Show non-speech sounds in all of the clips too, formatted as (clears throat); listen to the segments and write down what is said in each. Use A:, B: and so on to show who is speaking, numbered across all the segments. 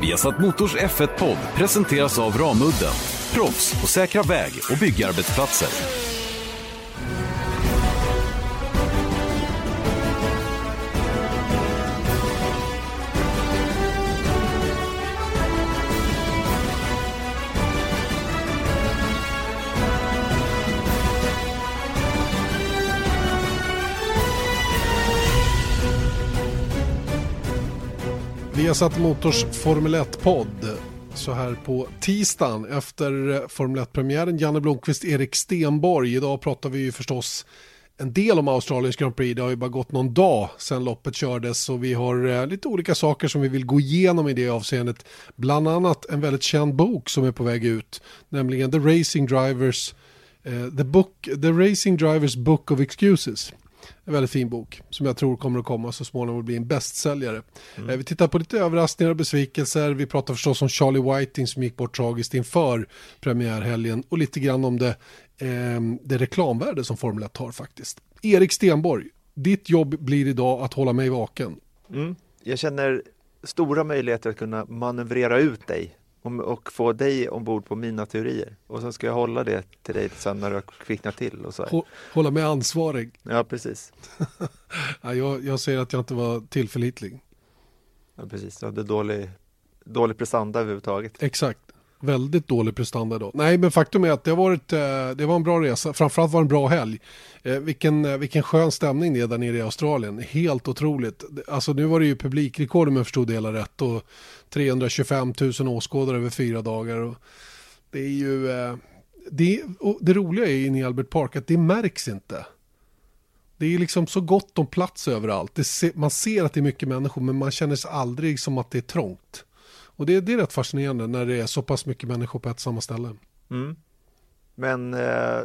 A: Viasat Motors F1-podd presenteras av Ramudden. Proffs på säkra väg och byggarbetsplatser.
B: Vi har satt Motors Formel 1-podd så här på tisdagen efter eh, Formel 1-premiären. Janne Blomqvist, Erik Stenborg. Idag pratar vi ju förstås en del om Australiens Grand Prix. Det har ju bara gått någon dag sedan loppet kördes och vi har eh, lite olika saker som vi vill gå igenom i det avseendet. Bland annat en väldigt känd bok som är på väg ut, nämligen The Racing Drivers, eh, the, book, The Racing Drivers Book of Excuses. En väldigt fin bok som jag tror kommer att komma så småningom och bli en bästsäljare. Mm. Vi tittar på lite överraskningar och besvikelser. Vi pratar förstås om Charlie Whiting som gick bort tragiskt inför premiärhelgen och lite grann om det, eh, det reklamvärde som Formel 1 har faktiskt. Erik Stenborg, ditt jobb blir idag att hålla mig vaken.
C: Mm. Jag känner stora möjligheter att kunna manövrera ut dig och få dig ombord på mina teorier. Och sen ska jag hålla det till dig sen när du har kvicknat till. Och så
B: Hålla mig ansvarig.
C: Ja, precis. (laughs)
B: ja, jag, jag säger att jag inte var tillförlitlig.
C: Ja, precis. Du hade dålig, dålig prestanda överhuvudtaget.
B: Exakt. Väldigt dålig prestanda då. Nej, men faktum är att det har varit, eh, det var en bra resa. Framförallt var det en bra helg. Eh, vilken, eh, vilken skön stämning det är där nere i Australien. Helt otroligt. Alltså nu var det ju publikrekord om jag förstod det hela rätt. Och 325 000 åskådare över fyra dagar. Och det är ju... Det, det roliga är inne i Albert Park att det märks inte. Det är liksom så gott om plats överallt. Det, man ser att det är mycket människor men man känner sig aldrig som att det är trångt. Och det, det är rätt fascinerande när det är så pass mycket människor på ett samma ställe.
C: Mm. Men eh,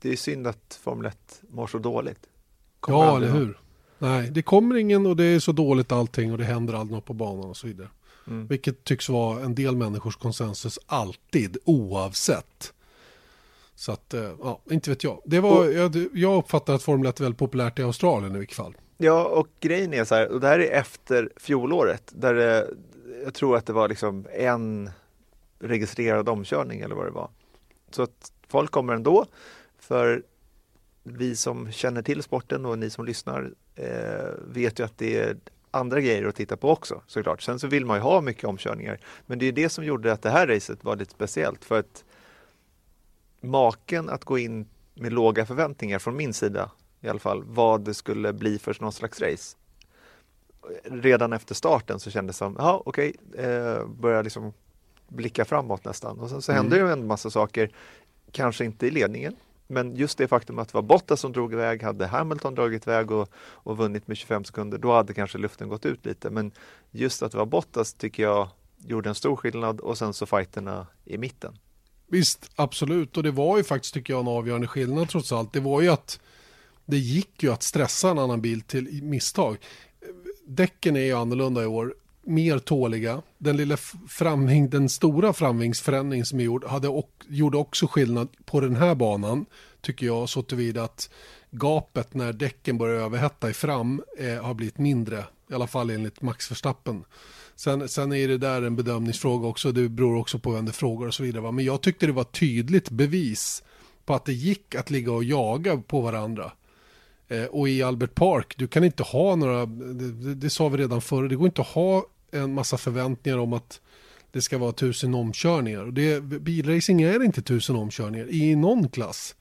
C: det är synd att Formel 1 mår så dåligt.
B: Kommer ja, eller hur. Nej, det kommer ingen och det är så dåligt allting och det händer aldrig något på banan och så vidare. Mm. Vilket tycks vara en del människors konsensus alltid, oavsett. Så att, eh, ja, inte vet jag. Det var, och, jag, jag uppfattar att Formel 1 är väldigt populärt i Australien i vilket fall.
C: Ja, och grejen är så här, och det här är efter fjolåret, där det, jag tror att det var liksom en registrerad omkörning eller vad det var. Så att folk kommer ändå, för vi som känner till sporten och ni som lyssnar eh, vet ju att det är andra grejer att titta på också såklart. Sen så vill man ju ha mycket omkörningar. Men det är det som gjorde att det här racet var lite speciellt för att maken att gå in med låga förväntningar från min sida i alla fall vad det skulle bli för någon slags race redan efter starten så kändes det som, ja okej, okay, eh, börja liksom blicka framåt nästan. Och sen så mm. hände det en massa saker, kanske inte i ledningen, men just det faktum att det var Bottas som drog iväg, hade Hamilton dragit iväg och, och vunnit med 25 sekunder, då hade kanske luften gått ut lite. Men just att det var Bottas tycker jag gjorde en stor skillnad och sen så fighterna i mitten.
B: Visst, absolut. Och det var ju faktiskt, tycker jag, en avgörande skillnad trots allt. Det var ju att det gick ju att stressa en annan bil till misstag däcken är ju annorlunda i år. Mer tåliga. Den lilla framving, den stora framvingsförändring som är gjord hade och, gjorde också skillnad på den här banan. Tycker jag så tillvida att gapet när däcken börjar överhetta i fram eh, har blivit mindre. I alla fall enligt Max Verstappen. Sen, sen är det där en bedömningsfråga också. Det beror också på vem det frågar och så vidare. Va? Men jag tyckte det var tydligt bevis på att det gick att ligga och jaga på varandra. Eh, och i Albert Park, du kan inte ha några, det, det sa vi redan förr, det går inte att ha en massa förväntningar om att det ska vara tusen omkörningar. Och det, bilracing är inte tusen omkörningar i någon klass.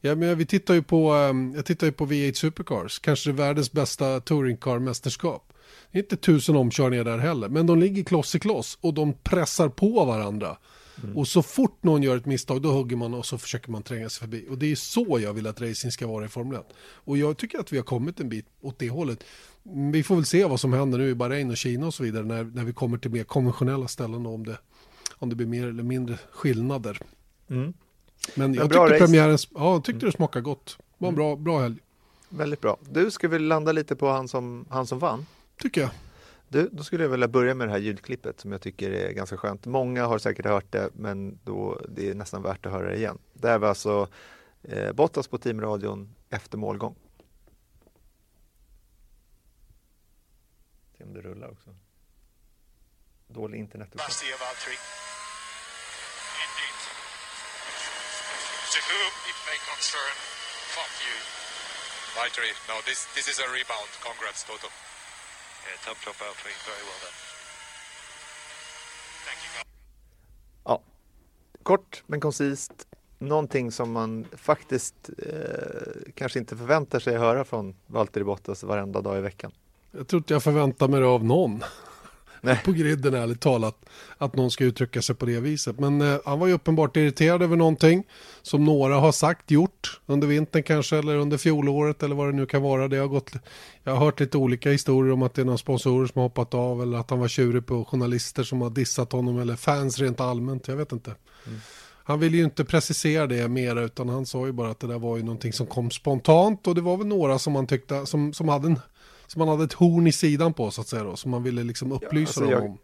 B: Ja, men vi tittar ju på, ehm, jag tittar ju på V8 Supercars, kanske världens bästa touringcar-mästerskap. Det är inte tusen omkörningar där heller, men de ligger kloss i kloss och de pressar på varandra. Mm. Och så fort någon gör ett misstag då hugger man och så försöker man tränga sig förbi. Och det är så jag vill att racing ska vara i Formel 1. Och jag tycker att vi har kommit en bit åt det hållet. Vi får väl se vad som händer nu i Bahrain och Kina och så vidare när, när vi kommer till mer konventionella ställen och om det, om det blir mer eller mindre skillnader. Mm. Men jag tyckte premiären, ja, jag tyckte det smakade gott. Det var en mm. bra, bra helg.
C: Väldigt bra. Du, ska vi landa lite på han som, han som vann?
B: Tycker jag.
C: Du, då skulle jag vilja börja med det här ljudklippet som jag tycker är ganska skönt. Många har säkert hört det, men då, det är nästan värt att höra det igen. Det här var alltså eh, Bottas på teamradion efter målgång. Se om det rullar också. dålig.
D: Indeed. To whom it may concern, fuck you.
E: Valtteri, no, this, this is a rebound. Congrats, Toto.
D: Yeah, top job Valtteri, very well done. Thank you.
C: Ja, kort men koncist. Någonting som man faktiskt eh, kanske inte förväntar sig höra från Valtteri Bottas varenda dag i veckan.
B: Jag tror inte jag förväntar mig det av någon.
C: Nej.
B: På griden ärligt talat. Att någon ska uttrycka sig på det viset. Men eh, han var ju uppenbart irriterad över någonting. Som några har sagt, gjort. Under vintern kanske eller under fjolåret eller vad det nu kan vara. Det har gått, jag har hört lite olika historier om att det är några sponsorer som har hoppat av. Eller att han var tjurig på journalister som har dissat honom. Eller fans rent allmänt. Jag vet inte. Han ville ju inte precisera det mer utan han sa ju bara att det där var ju någonting som kom spontant och det var väl några som man tyckte som, som hade en som man hade ett horn i sidan på så att säga då som man ville liksom upplysa
C: alltså,
B: dem
C: jag-
B: om.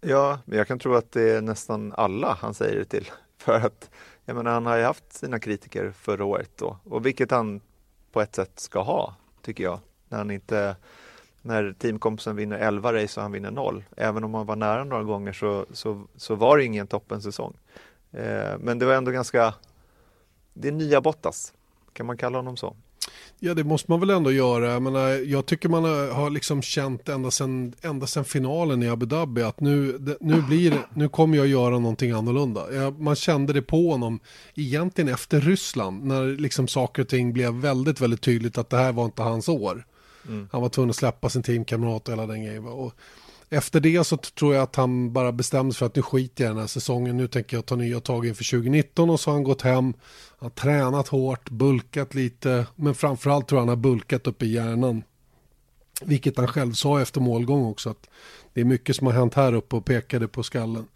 C: Ja, men jag kan tro att det är nästan alla han säger det till. (laughs) För att jag menar, han har ju haft sina kritiker förra året då. Och vilket han på ett sätt ska ha, tycker jag. När han inte när teamkompisen vinner 11 race och han vinner 0. Även om han var nära några gånger så, så, så var det ingen toppensäsong. Eh, men det var ändå ganska, det är nya Bottas. Kan man kalla honom så?
B: Ja det måste man väl ändå göra. Jag, menar, jag tycker man har liksom känt ända sedan, ända sedan finalen i Abu Dhabi att nu, nu, blir, nu kommer jag göra någonting annorlunda. Man kände det på honom egentligen efter Ryssland när liksom saker och ting blev väldigt väldigt tydligt att det här var inte hans år. Han var tvungen att släppa sin teamkamrat och hela den grejen. Och efter det så tror jag att han bara bestämde sig för att nu skiter jag i den här säsongen. Nu tänker jag ta nya tag inför 2019 och så har han gått hem. Han har tränat hårt, bulkat lite. Men framförallt tror jag han har bulkat upp i hjärnan. Vilket han själv sa efter målgång också. Att det är mycket som har hänt här uppe och pekade på skallen.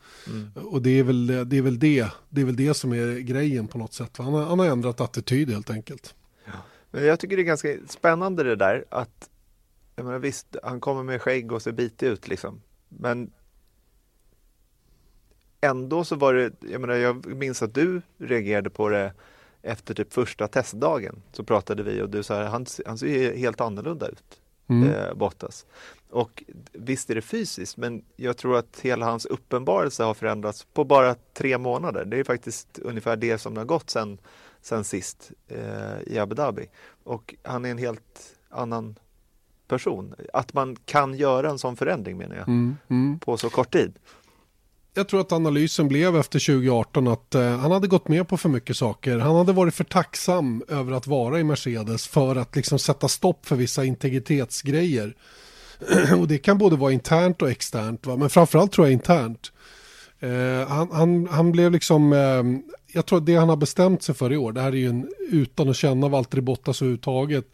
B: Och det är, väl, det är väl det. Det är väl det som är grejen på något sätt. Han har, han har ändrat attityd helt enkelt.
C: Men jag tycker det är ganska spännande det där att jag menar, visst, han kommer med skägg och ser bitig ut liksom. Men ändå så var det, jag menar, jag minns att du reagerade på det efter typ första testdagen. Så pratade vi och du sa han, han ser helt annorlunda ut,
B: Mm.
C: eh, Bottas. Och visst är det fysiskt, men jag tror att hela hans uppenbarelse har förändrats på bara tre månader. Det är faktiskt ungefär det som det har gått sen, sen sist eh, i Abu Dhabi. Och han är en helt annan person. Att man kan göra en sån förändring menar jag,
B: Mm. Mm.
C: på så kort tid.
B: Jag tror att analysen blev efter 2018 att eh, han hade gått med på för mycket saker. Han hade varit för tacksam över att vara i Mercedes för att liksom sätta stopp för vissa integritetsgrejer. (clears throat) och det kan både vara internt och externt, va? men framförallt tror jag internt. Eh, han, han, han blev liksom, eh, jag tror att det han har bestämt sig för i år, det här är ju en, utan att känna Valtteri Bottas överhuvudtaget,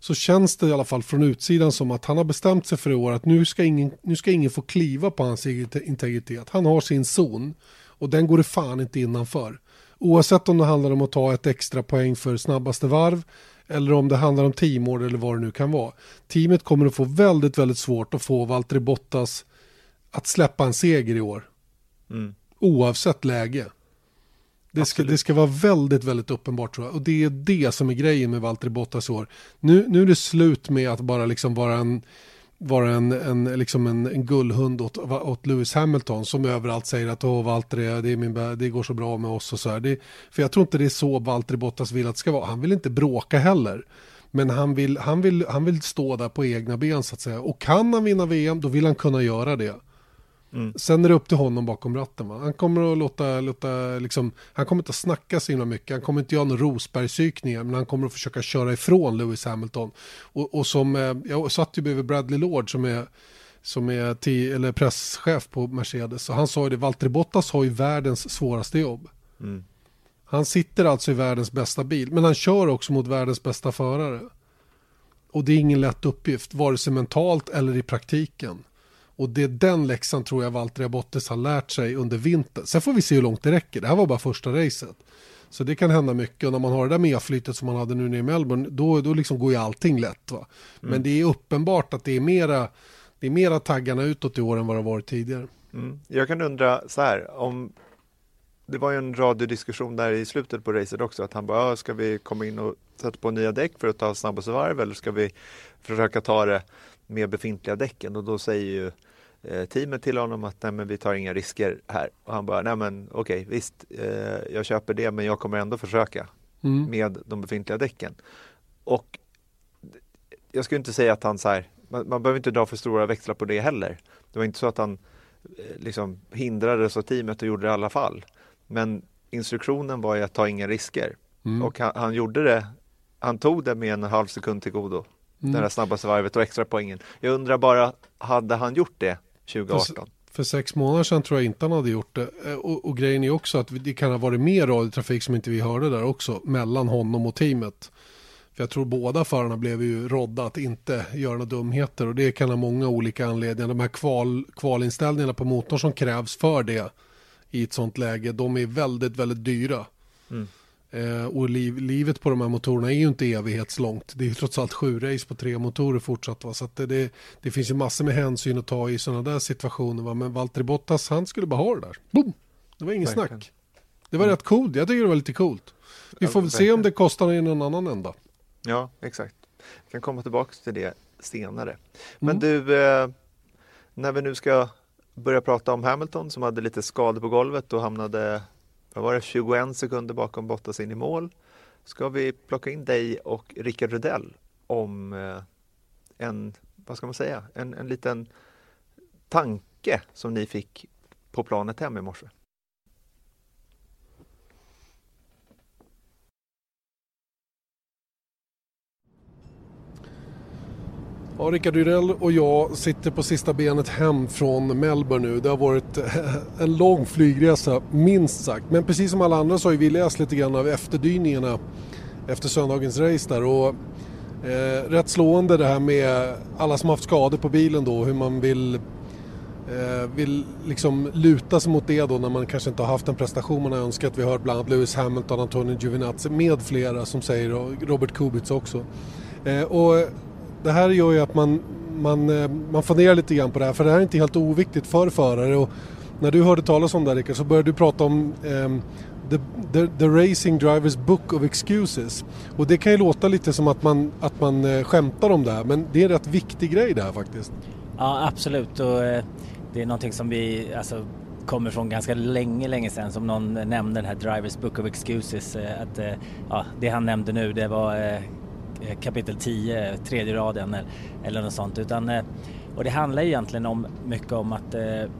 B: så känns det i alla fall från utsidan som att han har bestämt sig för i år att nu ska ingen, nu ska ingen få kliva på hans integritet. Han har sin zon och den går det fan inte innanför. Oavsett om det handlar om att ta ett extra poäng för snabbaste varv eller om det handlar om teamord eller vad det nu kan vara. Teamet kommer att få väldigt, väldigt svårt att få Valtteri Bottas att släppa en seger i år.
C: Mm.
B: Oavsett läge. Det ska,
C: Absolut.
B: det ska vara väldigt, väldigt uppenbart tror jag. Och det är det som är grejen med Valtteri Bottas år. Nu, nu är det slut med att bara liksom vara en, vara en, en, liksom en, en gullhund åt, åt Lewis Hamilton som överallt säger att Åh, Valtteri, det, är min, det går så bra med oss och så här. Det, för jag tror inte det är så Valtteri Bottas vill att det ska vara. Han vill inte bråka heller. Men han vill, han, vill, han vill stå där på egna ben så att säga. Och kan han vinna VM då vill han kunna göra det. Sen är det upp till honom bakom ratten. Va? Han kommer att låta, låta liksom, han kommer inte att snacka så himla mycket. Han kommer inte göra några Rosbergpsykningar. Men han kommer att försöka köra ifrån Lewis Hamilton. Och, och som, eh, jag satt ju bredvid Bradley Lord som är, som är ti, eller presschef på Mercedes. Och han sa ju det, Valtteri Bottas har ju världens svåraste jobb.
C: Mm.
B: Han sitter alltså i världens bästa bil. Men han kör också mot världens bästa förare. Och det är ingen lätt uppgift, vare sig mentalt eller i praktiken. Och det är den läxan tror jag Valtteri Bottas har lärt sig under vintern. Sen får vi se hur långt det räcker. Det här var bara första racet. Så det kan hända mycket och när man har det där medflytet som man hade nu nere i Melbourne då, då liksom går ju allting lätt. Va? Men det är uppenbart att det är mera, det är mera taggarna utåt i år än vad det har varit tidigare.
C: Mm. Jag kan undra så här, om det var ju en radiodiskussion där i slutet på racet också, att han bara, "Ja, ska vi komma in och sätta på nya däck för att ta snabbaste varv eller ska vi försöka ta det med befintliga däcken? Och då säger ju teamet till honom att nej men vi tar inga risker här. Och han bara, nej men okej visst, eh, jag köper det men jag kommer ändå försöka
B: Mm.
C: med de befintliga däcken. Och jag skulle inte säga att han så här, man, man behöver inte dra för stora växlar på det heller. Det var inte så att han eh, liksom hindrades av teamet och gjorde det i alla fall. Men instruktionen var ju att ta inga risker.
B: Mm.
C: Och han, han gjorde det, han tog det med en halv sekund till godo.
B: Mm.
C: Det där snabbaste varvet och extra poängen. Jag undrar bara, hade han gjort det 2018?
B: För sex månader sedan tror jag inte han hade gjort det. Eh, Och, och grejen är också att det kan ha varit mer radiotrafik som inte vi hörde där också. Mellan honom och teamet. För jag tror båda förarna blev ju rådda att inte göra några dumheter. Och det kan ha många olika anledningar. De här kval, kvalinställningarna på motorn som krävs för det. I ett sånt läge. De är väldigt, väldigt dyra.
C: Mm.
B: Eh, och liv, livet på de här motorerna är ju inte evighetslångt. Det är ju trots allt sju race på tre motorer fortsatt. Va? Så att det, det, det finns ju massor med hänsyn att ta i sådana där situationer. Va? Men Valtteri Bottas, han skulle bara ha det där. Boom! Det var ingen
C: Verkligen.
B: snack. Det var rätt coolt. Jag tycker det var lite coolt. Vi får väl se om det kostar i någon annan ända.
C: Ja, exakt. Vi kan komma tillbaka till det senare. Men
B: Mm.
C: du, eh, när vi nu ska börja prata om Hamilton som hade lite skador på golvet och hamnade, vad var det, 21 sekunder bakom Bottas in i mål. Ska vi plocka in dig och Rickard Rudell om eh, en, vad ska man säga, en, en liten tanke som ni fick på planet hem i morse.
B: Ja, Rickard Rydell och jag sitter på sista benet hem från Melbourne nu. Det har varit eh, en lång flygresa, minst sagt. Men precis som alla andra så har vi läst lite grann av efterdyningarna efter söndagens race där. Och, eh, rätt slående det här med alla som haft skador på bilen då, hur man vill eh, vill liksom luta sig mot det då när man kanske inte har haft den prestation man har önskat. Vi har hört bland annat Lewis Hamilton, Antonio Giovinazzi med flera som säger och Robert Kubica också. Eh, och det här gör ju att man, man, eh, man funderar lite grann på det här för det här är inte helt oviktigt för förare. Och när du hörde talas om det här Rickard så började du prata om eh, the, the, the Racing Drivers Book of Excuses. Och det kan ju låta lite som att man, att man eh, skämtar om det här men det är en rätt viktig grej det här faktiskt.
F: Ja, absolut. Och, eh, det är någonting som vi alltså, kommer från ganska länge, länge sedan som någon nämnde den här Drivers Book of Excuses. Eh, att, ja, det han nämnde nu det var Eh, kapitel 10, tredje raden eller, eller något sånt. Utan, eh, och det handlar egentligen om mycket om att eh,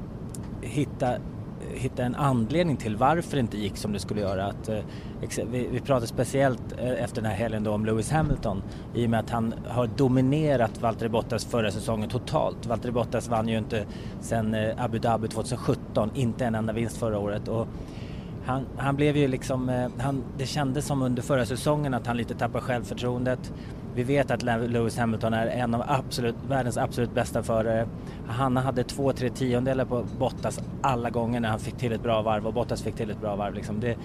F: hitta hitta en anledning till varför det inte gick som det skulle göra. Att, eh, vi, vi pratade speciellt eh, efter den här helgen då om Lewis Hamilton i och med att han har dominerat Valtteri Bottas förra säsongen totalt. Valtteri Bottas vann ju inte sedan eh, Abu Dhabi 2017, inte en enda vinst förra året. Och han, han blev ju liksom, eh, han, det kändes som under förra säsongen att han lite tappade självförtroendet. Vi vet att Lewis Hamilton är en av absolut, världens absolut bästa förare. Han hade två, tre tiondelar på Bottas alla gånger när han fick till ett bra varv och Bottas fick till ett bra varv. Liksom. Det,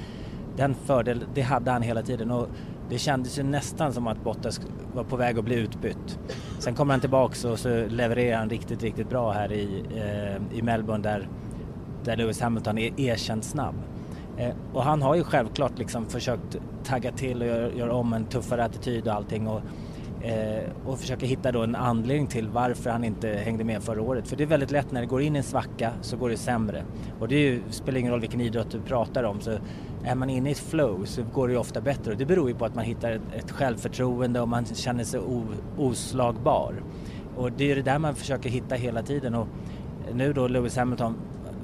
F: den fördel, det hade han hela tiden och det kändes ju nästan som att Bottas var på väg att bli utbytt. Sen kommer han tillbaks och så levererar han riktigt, riktigt bra här i, eh, i Melbourne där, där Lewis Hamilton är erkänt snabb. Eh, och han har ju självklart liksom försökt tagga till och göra, göra om en tuffare attityd och allting och, eh, och försöka hitta då en anledning till varför han inte hängde med förra året. För det är väldigt lätt när det går in i en svacka så går det sämre. Och det ju, spelar ingen roll vilken idrott du pratar om så är man inne i ett flow så går det ju ofta bättre och det beror ju på att man hittar ett, ett självförtroende och man känner sig o, oslagbar. Och det är ju det där man försöker hitta hela tiden och nu då Lewis Hamilton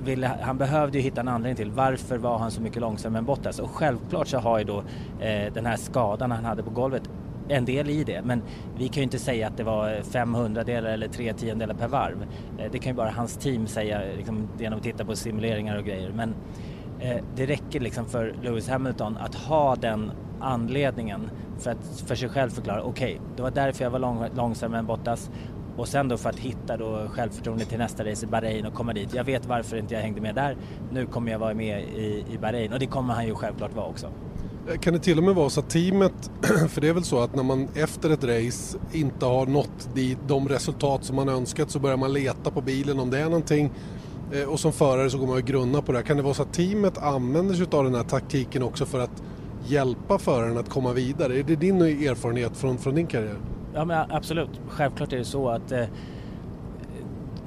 F: ville, han behövde ju hitta en anledning till varför var han så mycket långsammare än Bottas. Och självklart så har ju då eh, den här skadan han hade på golvet en del i det. Men vi kan ju inte säga att det var 500 delar eller 3 tiondelar per varv. Eh, det kan ju bara hans team säga liksom, genom att titta på simuleringar och grejer. Men eh, det räcker liksom för Lewis Hamilton att ha den anledningen för att för sig själv förklara okej, okay, det var därför jag var lång, långsammare än Bottas och sen då för att hitta då självförtroende till nästa race i Bahrain och komma dit. Jag vet varför inte jag hängde med där. Nu kommer jag vara med i, i Bahrain och det kommer han ju självklart vara också.
B: Eh, kan det till och med vara så att teamet, (clears throat) för det är väl så att när man efter ett race inte har nått de, de resultat som man önskat så börjar man leta på bilen om det är någonting eh, och som förare så går man och grunna på det. Kan det vara så att teamet använder sig av den här taktiken också för att hjälpa föraren att komma vidare? Är det din erfarenhet från, från din karriär?
F: Ja men absolut, självklart är det så att eh,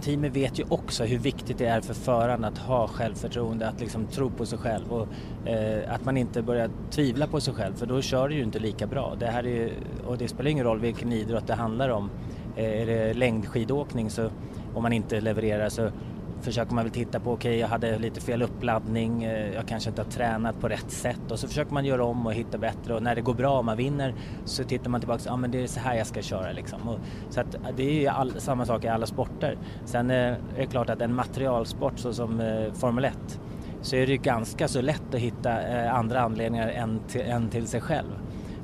F: teamet vet ju också hur viktigt det är för föraren att ha självförtroende, att liksom tro på sig själv och eh, att man inte börjar tvivla på sig själv för då kör du ju inte lika bra. Det här är ju, och det spelar ingen roll vilken idrott det handlar om. Eh, är det längdskidåkning så om man inte levererar så försöker man väl titta på, okej okay, jag hade lite fel uppladdning, eh, jag kanske inte har tränat på rätt sätt och så försöker man göra om och hitta bättre och när det går bra och man vinner så tittar man tillbaka, ja ah, men det är så här jag ska köra liksom. Och, så att det är ju all, samma sak i alla sporter. Sen eh, är det klart att en materialsport så som eh, Formel 1 så är det ju ganska så lätt att hitta eh, andra anledningar än till, än till sig själv.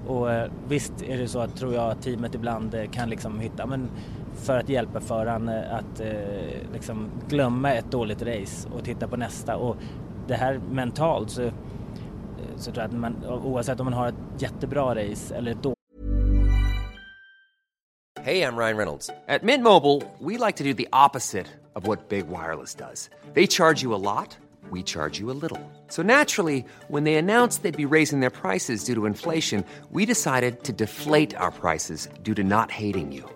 F: Och eh, visst är det så att tror jag teamet ibland eh, kan liksom hitta, men för att hjälpa föraren eh, att eh, liksom glömma ett dåligt race och titta på nästa. Och det här mentalt så, eh, så tror jag att man, oavsett om man har ett jättebra race eller ett dåligt
G: Hej, jag Ryan Reynolds. At Mint Mobile, we like to do the opposite of what Big Wireless does. They charge you a lot, we charge you a little. So naturally, when they announced they'd be raising their prices due to inflation, we decided to deflate our prices due to not hating you.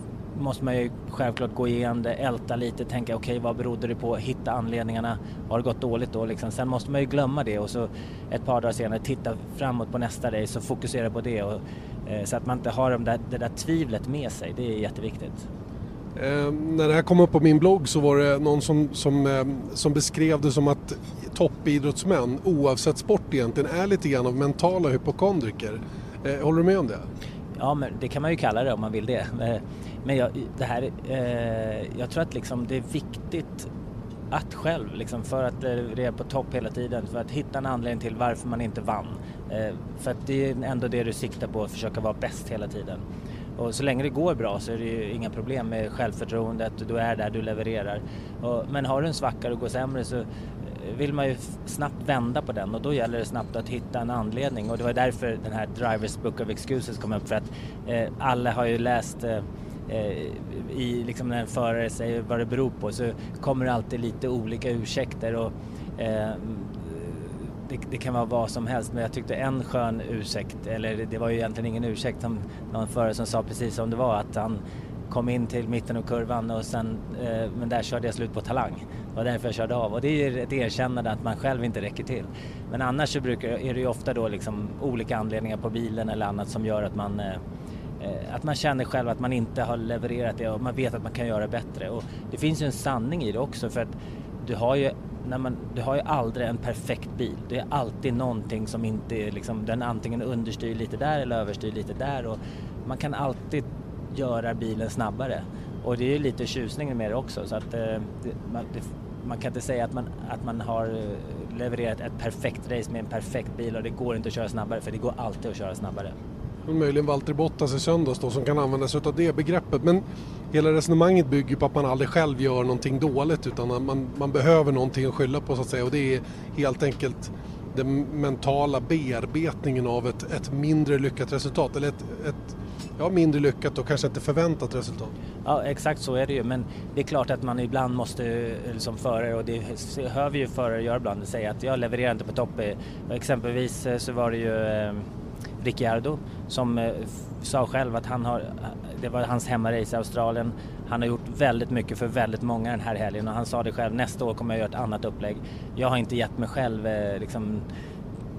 F: måste man ju självklart gå igenom det, älta lite, tänka okej okay, vad berodde det på, hitta anledningarna. Har det gått dåligt då liksom? Sen måste man ju glömma det och så ett par dagar senare titta framåt på nästa race och fokusera på det och, eh, så att man inte har de där, det där tvivlet med sig. Det är jätteviktigt.
B: Eh, när det här kom upp på min blogg så var det någon som, som, eh, som beskrev det som att toppidrottsmän oavsett sport egentligen är lite grann av mentala hypokondriker. Eh, håller du med om det?
F: Ja, men det kan man ju kalla det om man vill det. Men jag, det här, eh, jag tror att liksom det är viktigt att själv, liksom för att det är på topp hela tiden, för att hitta en anledning till varför man inte vann. Eh, för att det är ändå det du siktar på, att försöka vara bäst hela tiden. Och så länge det går bra så är det ju inga problem med självförtroendet, du är där, du levererar. Och, men har du en svacka och går sämre så vill man ju snabbt vända på den och då gäller det snabbt att hitta en anledning och det var därför den här Drivers Book of Excuses kom upp för att eh, alla har ju läst eh Eh, i liksom när en förare säger vad det beror på så kommer det alltid lite olika ursäkter och eh, det, det, kan vara vad som helst men jag tyckte en skön ursäkt, eller det var ju egentligen ingen ursäkt, som någon förare som sa precis som det var att han kom in till mitten av kurvan och sen, eh, men där körde jag slut på talang. Det var därför jag körde av och det är ett erkännande att man själv inte räcker till. Men annars så brukar, är det ju ofta då liksom olika anledningar på bilen eller annat som gör att man eh, Eh, att man känner själv att man inte har levererat det och man vet att man kan göra bättre. Och det finns ju en sanning i det också för att du har ju, när man, du har ju aldrig en perfekt bil. Det är alltid någonting som inte är liksom, den antingen understyr lite där eller överstyr lite där och man kan alltid göra bilen snabbare. Och det är ju lite tjusningen med det också så att eh, det, man, det, man, kan inte säga att man, att man har eh, levererat ett perfekt race med en perfekt bil och det går inte att köra snabbare för det går alltid att köra snabbare.
B: Möjligen Valtteri Bottas i söndags då som kan använda sig av det begreppet. Men hela resonemanget bygger på att man aldrig själv gör någonting dåligt utan man, man behöver någonting att skylla på så att säga och det är helt enkelt den mentala bearbetningen av ett, ett mindre lyckat resultat eller ett, ett ja, mindre lyckat och kanske inte förväntat resultat.
F: Ja exakt så är det ju men det är klart att man ibland måste liksom, som förare och det hör vi ju förare göra ibland säga att jag levererar inte på topp. Exempelvis eh, så var det ju eh, Ricciardo som eh, sa själv att han har, det var hans hemmarace i Australien. Han har gjort väldigt mycket för väldigt många den här helgen och han sa det själv, nästa år kommer jag göra ett annat upplägg. Jag har inte gett mig själv eh, liksom,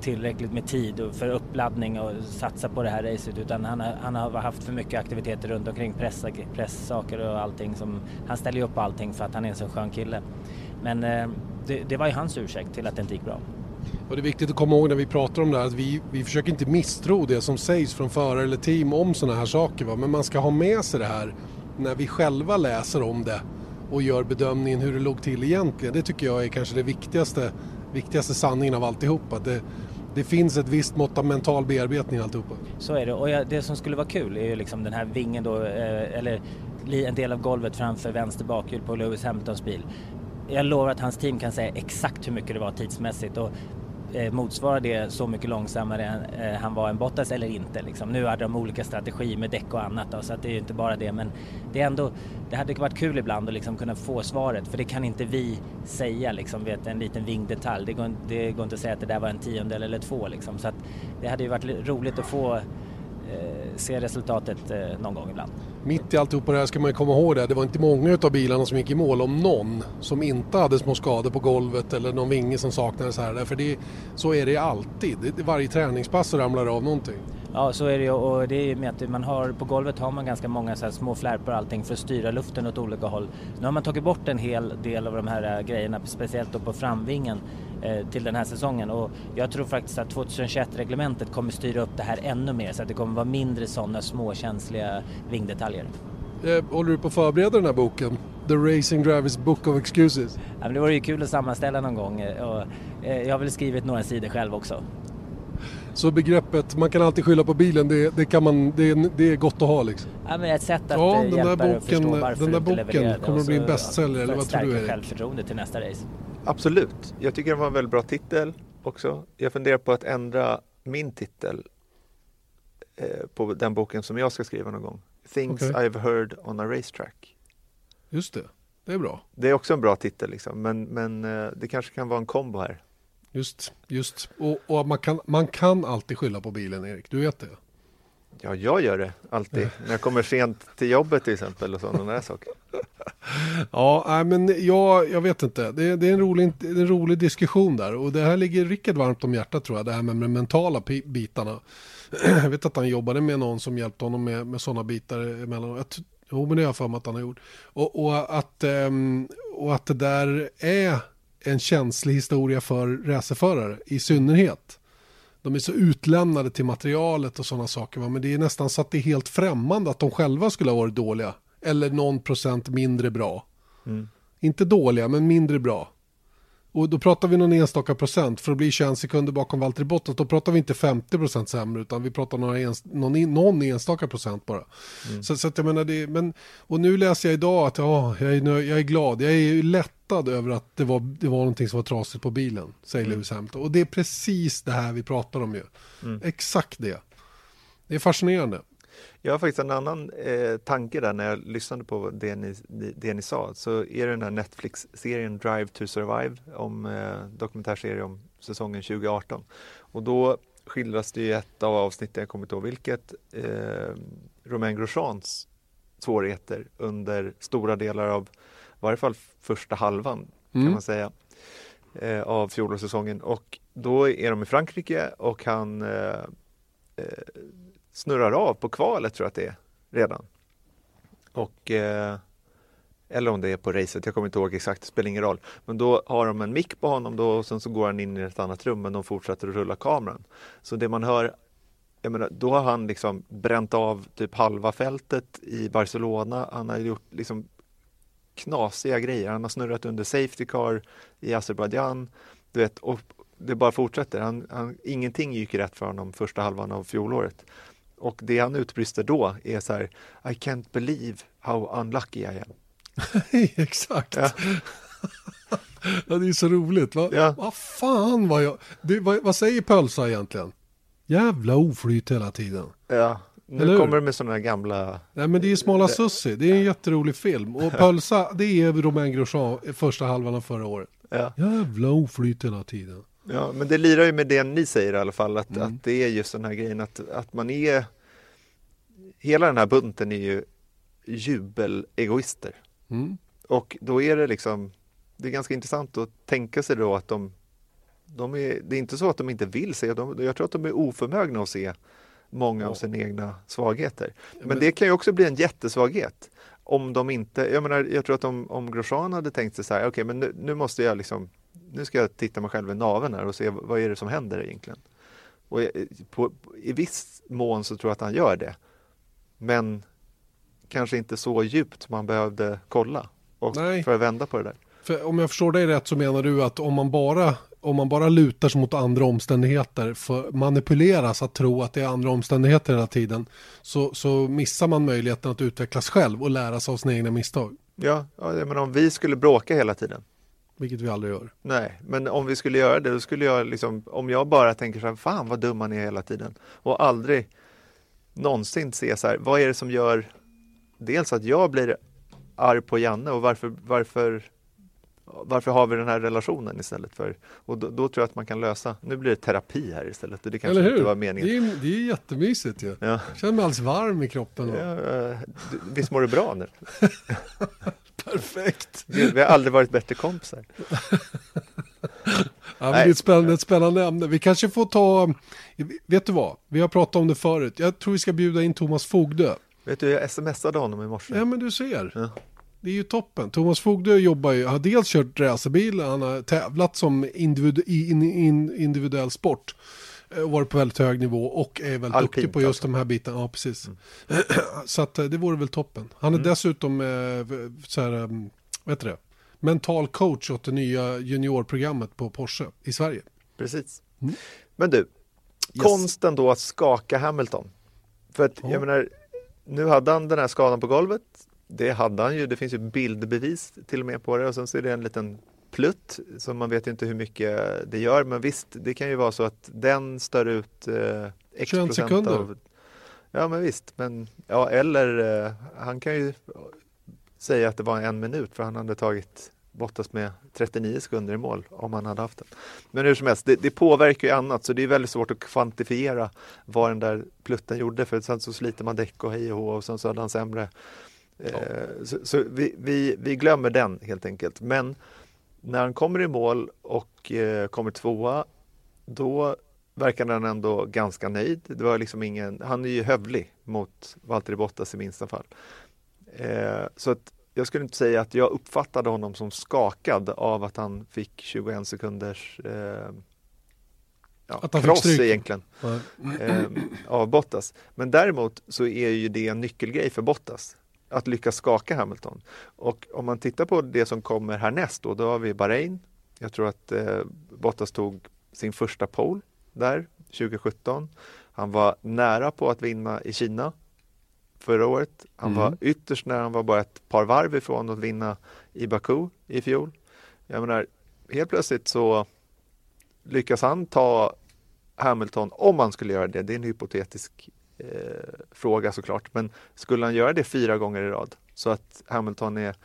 F: tillräckligt med tid för uppladdning och satsa på det här racet utan han har, han har haft för mycket aktiviteter runt omkring, pressa, presssaker och allting. Som, han ställer ju upp allting för att han är en så skön kille. Men eh, det, det var ju hans ursäkt till att det inte gick bra.
B: Och det är viktigt att komma ihåg när vi pratar om det här att vi, vi försöker inte misstro det som sägs från förare eller team om sådana här saker. Va? Men man ska ha med sig det här när vi själva läser om det och gör bedömningen hur det låg till egentligen. Det tycker jag är kanske det viktigaste, viktigaste sanningen av alltihopa. Det, det finns ett visst mått av mental bearbetning i alltihopa.
F: Så är det och jag, det som skulle vara kul är ju liksom den här vingen då, eh, eller en del av golvet framför vänster bakhjul på Lewis Hamiltons bil. Jag lovar att hans team kan säga exakt hur mycket det var tidsmässigt och eh, motsvarar det så mycket långsammare än eh, han var en Bottas eller inte. Liksom. Nu hade de olika strategier med däck och annat då, så att det är ju inte bara det. Men det, är ändå, det hade varit kul ibland att liksom kunna få svaret för det kan inte vi säga liksom, vet, en liten vingdetalj. Det går, det går inte att säga att det där var en tiondel eller två. Liksom. Så att det hade ju varit roligt att få Eh, se resultatet eh, någon gång ibland.
B: Mitt i alltihopa det här ska man ju komma ihåg det. Det var inte många av bilarna som gick i mål om någon som inte hade små skador på golvet eller någon vinge som saknades här. För det, så är det alltid. Det, varje träningspass så ramlar det av någonting.
F: Ja, så är det ju och det är med att man har, på golvet har man ganska många så små flärpar och allting för att styra luften åt olika håll. Nu har man tagit bort en hel del av de här äh, grejerna, speciellt då på framvingen eh, till den här säsongen och jag tror faktiskt att 2021-reglementet kommer styra upp det här ännu mer så att det kommer vara mindre sådana småkänsliga vingdetaljer.
B: Eh, håller du på att förbereda den här boken? The Racing Drivers Book of Excuses?
F: Ja, men det vore ju kul att sammanställa någon gång eh, och jag har väl skrivit några sidor själv också.
B: Så begreppet man kan alltid skylla på bilen, det, det, kan man, det, det är gott att ha liksom?
F: Ja, men ett sätt att ja, den
B: hjälpa
F: där boken, att förstå varför
B: Den där boken kommer att bli en bestseller, eller vad tror du Erik?
F: självförtroende till nästa race.
C: Absolut. Jag tycker det var en väldigt bra titel också. Jag funderar på att ändra min titel eh, på den boken som jag ska skriva någon gång. Things okay. I've heard on a racetrack.
B: Just det, det är bra.
C: Det är också en bra titel liksom, men, men eh, det kanske kan vara en kombo här.
B: Just, just. Och, och, man, kan, man kan alltid skylla på bilen, Erik. Du vet det?
C: Ja, jag gör det alltid. När jag kommer sent till jobbet till exempel och sådana där saker. (laughs)
B: ja, men jag, jag vet inte. Det, det är en rolig, en rolig diskussion där. Och det här ligger Rickard varmt om hjärtat tror jag. Det här med de mentala bitarna. (clears throat) jag vet att han jobbade med någon som hjälpte honom med, med sådana bitar emellanåt. Jo, men det har jag för mig att han har gjort. Och, och, att, um, och att det där är en känslig historia för racerförare i synnerhet. De är så utlämnade till materialet och sådana saker. Va? Men det är nästan så att det är helt främmande att de själva skulle ha varit dåliga. Eller någon procent mindre bra. Mm. Inte dåliga, men mindre bra. Och då pratar vi någon enstaka procent. För att bli 21 sekunder bakom Valtteri Bottas, då pratar vi inte 50 procent sämre, utan vi pratar några ens, någon, någon enstaka procent bara. Mm. Så, så, att jag menar det, men, och nu läser jag idag att ja, jag, är, jag är glad, jag är lättad över att det var, det var någonting som var trasigt på bilen, säger mm. Lewis Hamilton. Och det är precis det här vi pratar om ju. Mm. Exakt det. Det är fascinerande.
C: Jag har faktiskt en annan eh, tanke där när jag lyssnade på det ni, det ni sa. Så är det den här Netflix-serien Drive to Survive om eh, dokumentärserie om säsongen 2018. Och då skildras det i ett av avsnitten, jag kommer inte ihåg vilket, eh, Romain Grosjeans svårigheter under stora delar av, i varje fall första halvan mm. kan man säga, eh, av fjolårssäsongen. Och då är de i Frankrike och han eh, eh snurrar av på kvalet tror jag att det är redan. Och eh, eller om det är på racet, jag kommer inte ihåg exakt, det spelar ingen roll. Men då har de en mick på honom då och sen så går han in i ett annat rum men de fortsätter att rulla kameran. Så det man hör, jag menar, då har han liksom bränt av typ halva fältet i Barcelona. Han har gjort liksom knasiga grejer. Han har snurrat under Safety Car i Azerbajdzjan. Du vet, och det bara fortsätter. Han, han, ingenting gick rätt för honom första halvan av fjolåret. Och det han utbrister då är så här I can't believe how unlucky I am. (laughs)
B: Exakt. Ja. (laughs) ja. det är så roligt. Vad ja. va fan vad jag... Det, vad, vad, säger Pölsa egentligen? Jävla oflyt hela tiden.
C: Ja, nu Eller kommer det med sådana gamla...
B: Nej men det är Smala Sussi, det är en jätterolig film. Och Pölsa, det är Romain Grosjean första halvan av förra året. Ja. Jävla oflyt hela tiden.
C: Ja, men det lirar ju med det ni säger i alla fall, att, mm. att det är just den här grejen att, att man är Hela den här bunten är ju jubelegoister. Mm. Och då är det liksom, det är ganska intressant att tänka sig då att de, de är, det är inte så att de inte vill se, de, jag tror att de är oförmögna att se många av sina egna svagheter. Men, det kan ju också bli en jättesvaghet om de inte, jag menar, jag tror att om, om Grosjean hade tänkt sig så här, okej, okay, men nu, nu, måste jag liksom nu ska jag titta mig själv i naveln här och se vad är det som händer egentligen. Och på, I viss mån så tror jag att han gör det. Men kanske inte så djupt man behövde kolla och Nej. för att vända på det där.
B: För om jag förstår dig rätt så menar du att om man bara om man bara lutar sig mot andra omständigheter, för manipuleras att tro att det är andra omständigheter hela tiden, så, så missar man möjligheten att utvecklas själv och lära sig av sina egna misstag.
C: Ja, ja men om vi skulle bråka hela tiden,
B: vilket vi aldrig gör.
C: Nej, men om vi skulle göra det, då skulle jag liksom, om jag bara tänker så här, fan vad dumma ni är hela tiden och aldrig någonsin se så här, vad är det som gör dels att jag blir arg på Janne och varför, varför, varför har vi den här relationen istället för, och då, då tror jag att man kan lösa, nu blir det terapi här istället det kanske
B: Eller hur?
C: inte var meningen.
B: Det är, det är jättemysigt ju.
C: Ja.
B: Jag känner mig alldeles varm i kroppen. Och...
C: Ja, eh, visst mår du bra nu? (laughs)
B: Perfekt.
C: Vi, vi har aldrig varit bättre kompisar.
B: Ja, det är ett spännande, ett spännande ämne. Vi kanske får ta, vet du vad? Vi har pratat om det förut. Jag tror vi ska bjuda in Thomas Fogdö.
C: Vet du, jag smsade honom i morse.
B: Ja men du ser.
C: Ja.
B: Det är ju toppen. Thomas Fogdö jobbar ju, har dels kört racerbil, han har tävlat som individu, i in, in, individuell sport. eh, Och varit på väldigt hög nivå och är väldigt
C: Alpint
B: duktig på just
C: alltså.
B: de här bitarna. Ja, precis. (clears throat) Så att eh, det vore väl toppen. Han är dessutom, eh, så här, vad heter det? Mental coach åt det nya juniorprogrammet på Porsche i Sverige.
C: Precis.
B: Mm.
C: Men du, konsten då att skaka Hamilton. För att
B: Ja.
C: jag menar, nu hade han den här skadan på golvet. Det hade han ju, det finns ju bildbevis till och med på det och sen så är det en liten plutt så man vet inte hur mycket det gör men visst det kan ju vara så att den stör ut eh, X
B: 21
C: procent
B: sekunder.
C: av Ja men visst, men ja eller eh, han kan ju säga att det var en minut för han hade tagit Bottas med 39 sekunder i mål om han hade haft den. Men hur som helst, det, det påverkar ju annat så det är väldigt svårt att kvantifiera vad den där plutten gjorde för sen så sliter man däck och hej och hå och sen så hade han sämre. Eh, så så vi, vi, vi glömmer den helt enkelt. Men när han kommer i mål och eh, kommer tvåa då verkar han ändå ganska nöjd. Det var liksom ingen, han är ju hövlig mot Valtteri Bottas i minsta fall. Eh, så att jag skulle inte säga att jag uppfattade honom som skakad av att han fick 21 sekunders eh, ja,
B: Att han
C: kross egentligen
B: Ja.
C: eh, av Bottas. Men däremot så är ju det en nyckelgrej för Bottas att lyckas skaka Hamilton. Och om man tittar på det som kommer härnäst då, då har vi Bahrain. Jag tror att eh, Bottas tog sin första pole där 2017. Han var nära på att vinna i Kina förra året. Han
B: Mm.
C: var ytterst nära, han var bara ett par varv ifrån att vinna i Baku i fjol. Jag menar, helt plötsligt så lyckas han ta Hamilton, om han skulle göra det, det är en hypotetisk eh, fråga såklart, men skulle han göra det fyra gånger i rad så att Hamilton är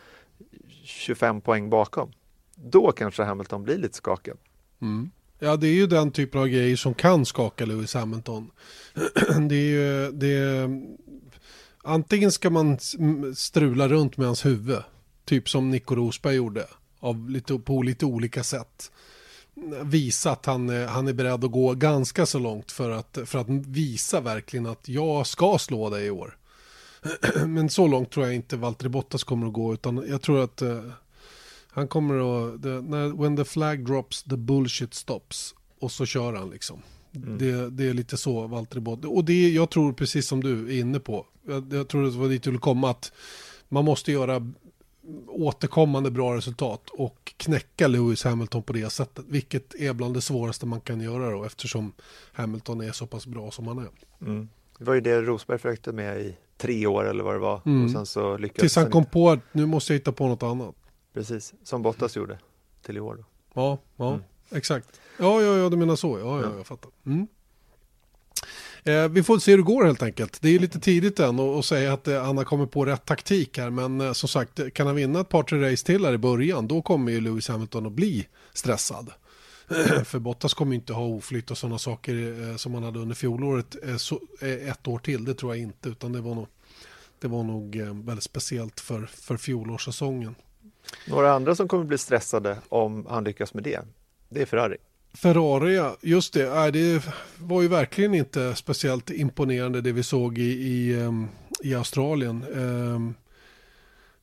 C: 25 poäng bakom, då kanske Hamilton blir lite skakad.
B: Mm. Ja, det är ju den typen av grejer som kan skaka Lewis Hamilton. (clears throat) det är ju, det är, antingen ska man strula runt med hans huvud, typ som Nico Rosberg gjorde, av lite, på lite olika sätt. Visa att han, är- han är beredd att gå ganska så långt för att, för att visa verkligen att jag ska slå dig i år. (clears throat) Men så långt tror jag inte Valtteri Bottas kommer att gå, utan jag tror att eh, han kommer att, the, när, when the flag drops the bullshit stops. Och så kör han liksom. Det, det är lite så Valtteri Bottas. Och det, jag tror precis som du är inne på. Jag, jag tror det var dit du ville komma att man måste göra återkommande bra resultat och knäcka Lewis Hamilton på det sättet. Vilket är bland det svåraste man kan göra då eftersom Hamilton är så pass bra som han är.
C: Mm. Det var ju det Rosberg försökte med i tre år eller vad det var
B: Mm.
C: och sen så lyckades
B: Tills han
C: han
B: kom
C: inte.
B: på att nu måste jag hitta på något annat.
C: Precis, som Bottas gjorde till i år. Då.
B: Ja, ja
C: Mm.
B: exakt. Ja, ja, ja, du menar så. Ja, ja, jag fattar. Mm. Eh, vi får se hur det går helt enkelt. Det är lite tidigt än att säga att eh, han har kommit på rätt taktik här. Men eh, som sagt, kan han vinna ett par, tre race till här i början, då kommer ju Lewis Hamilton att bli stressad. (clears throat) För Bottas kommer inte ha oflytt och sådana saker eh, som han hade under fjolåret eh, så, eh, ett år till. Det tror jag inte, utan det var nog, det var nog eh, väldigt speciellt för, för fjolårssäsongen.
C: Några andra som kommer bli stressade om han lyckas med det, det är Ferrari.
B: Ferrari, ja. just det. Det var ju verkligen inte speciellt imponerande det vi såg i, i, ehm, i Australien. Um,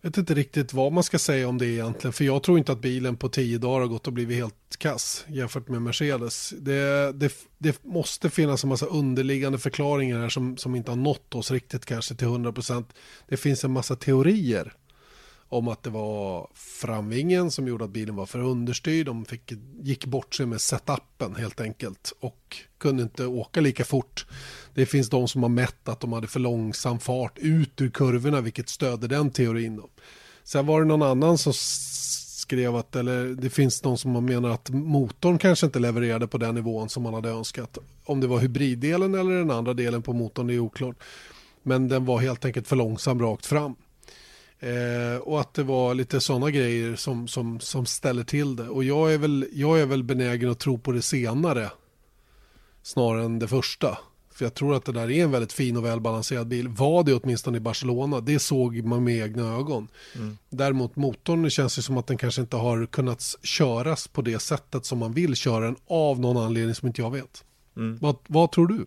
B: vet inte riktigt vad man ska säga om det egentligen. För jag tror inte att bilen på tio dagar har gått och blivit helt kass jämfört med Mercedes. Det, det, det måste finnas en massa underliggande förklaringar här som, som inte har nått oss riktigt kanske till 100%. Det finns en massa teorier om att det var framvingen som gjorde att bilen var för understyrd. De fick, gick bort sig med setupen helt enkelt och kunde inte åka lika fort. Det finns de som har mätt att de hade för långsam fart ut ur kurvorna vilket stöder den teorin. Då. Sen var det någon annan som skrev att, eller det finns de som menar att motorn kanske inte levererade på den nivån som man hade önskat. Om det var hybriddelen eller den andra delen på motorn, det är oklart. Men den var helt enkelt för långsam rakt fram. Eh, och att det var lite sådana grejer som, som, som ställer till det. Och jag är, väl, jag är väl benägen att tro på det senare snarare än det första. För jag tror att det där är en väldigt fin och välbalanserad bil. Var det åtminstone i Barcelona. Det såg man med egna ögon. Mm. Däremot motorn känns det som att den kanske inte har kunnat köras på det sättet som man vill köra den av någon anledning som inte jag vet. Mm. Vad, vad tror du?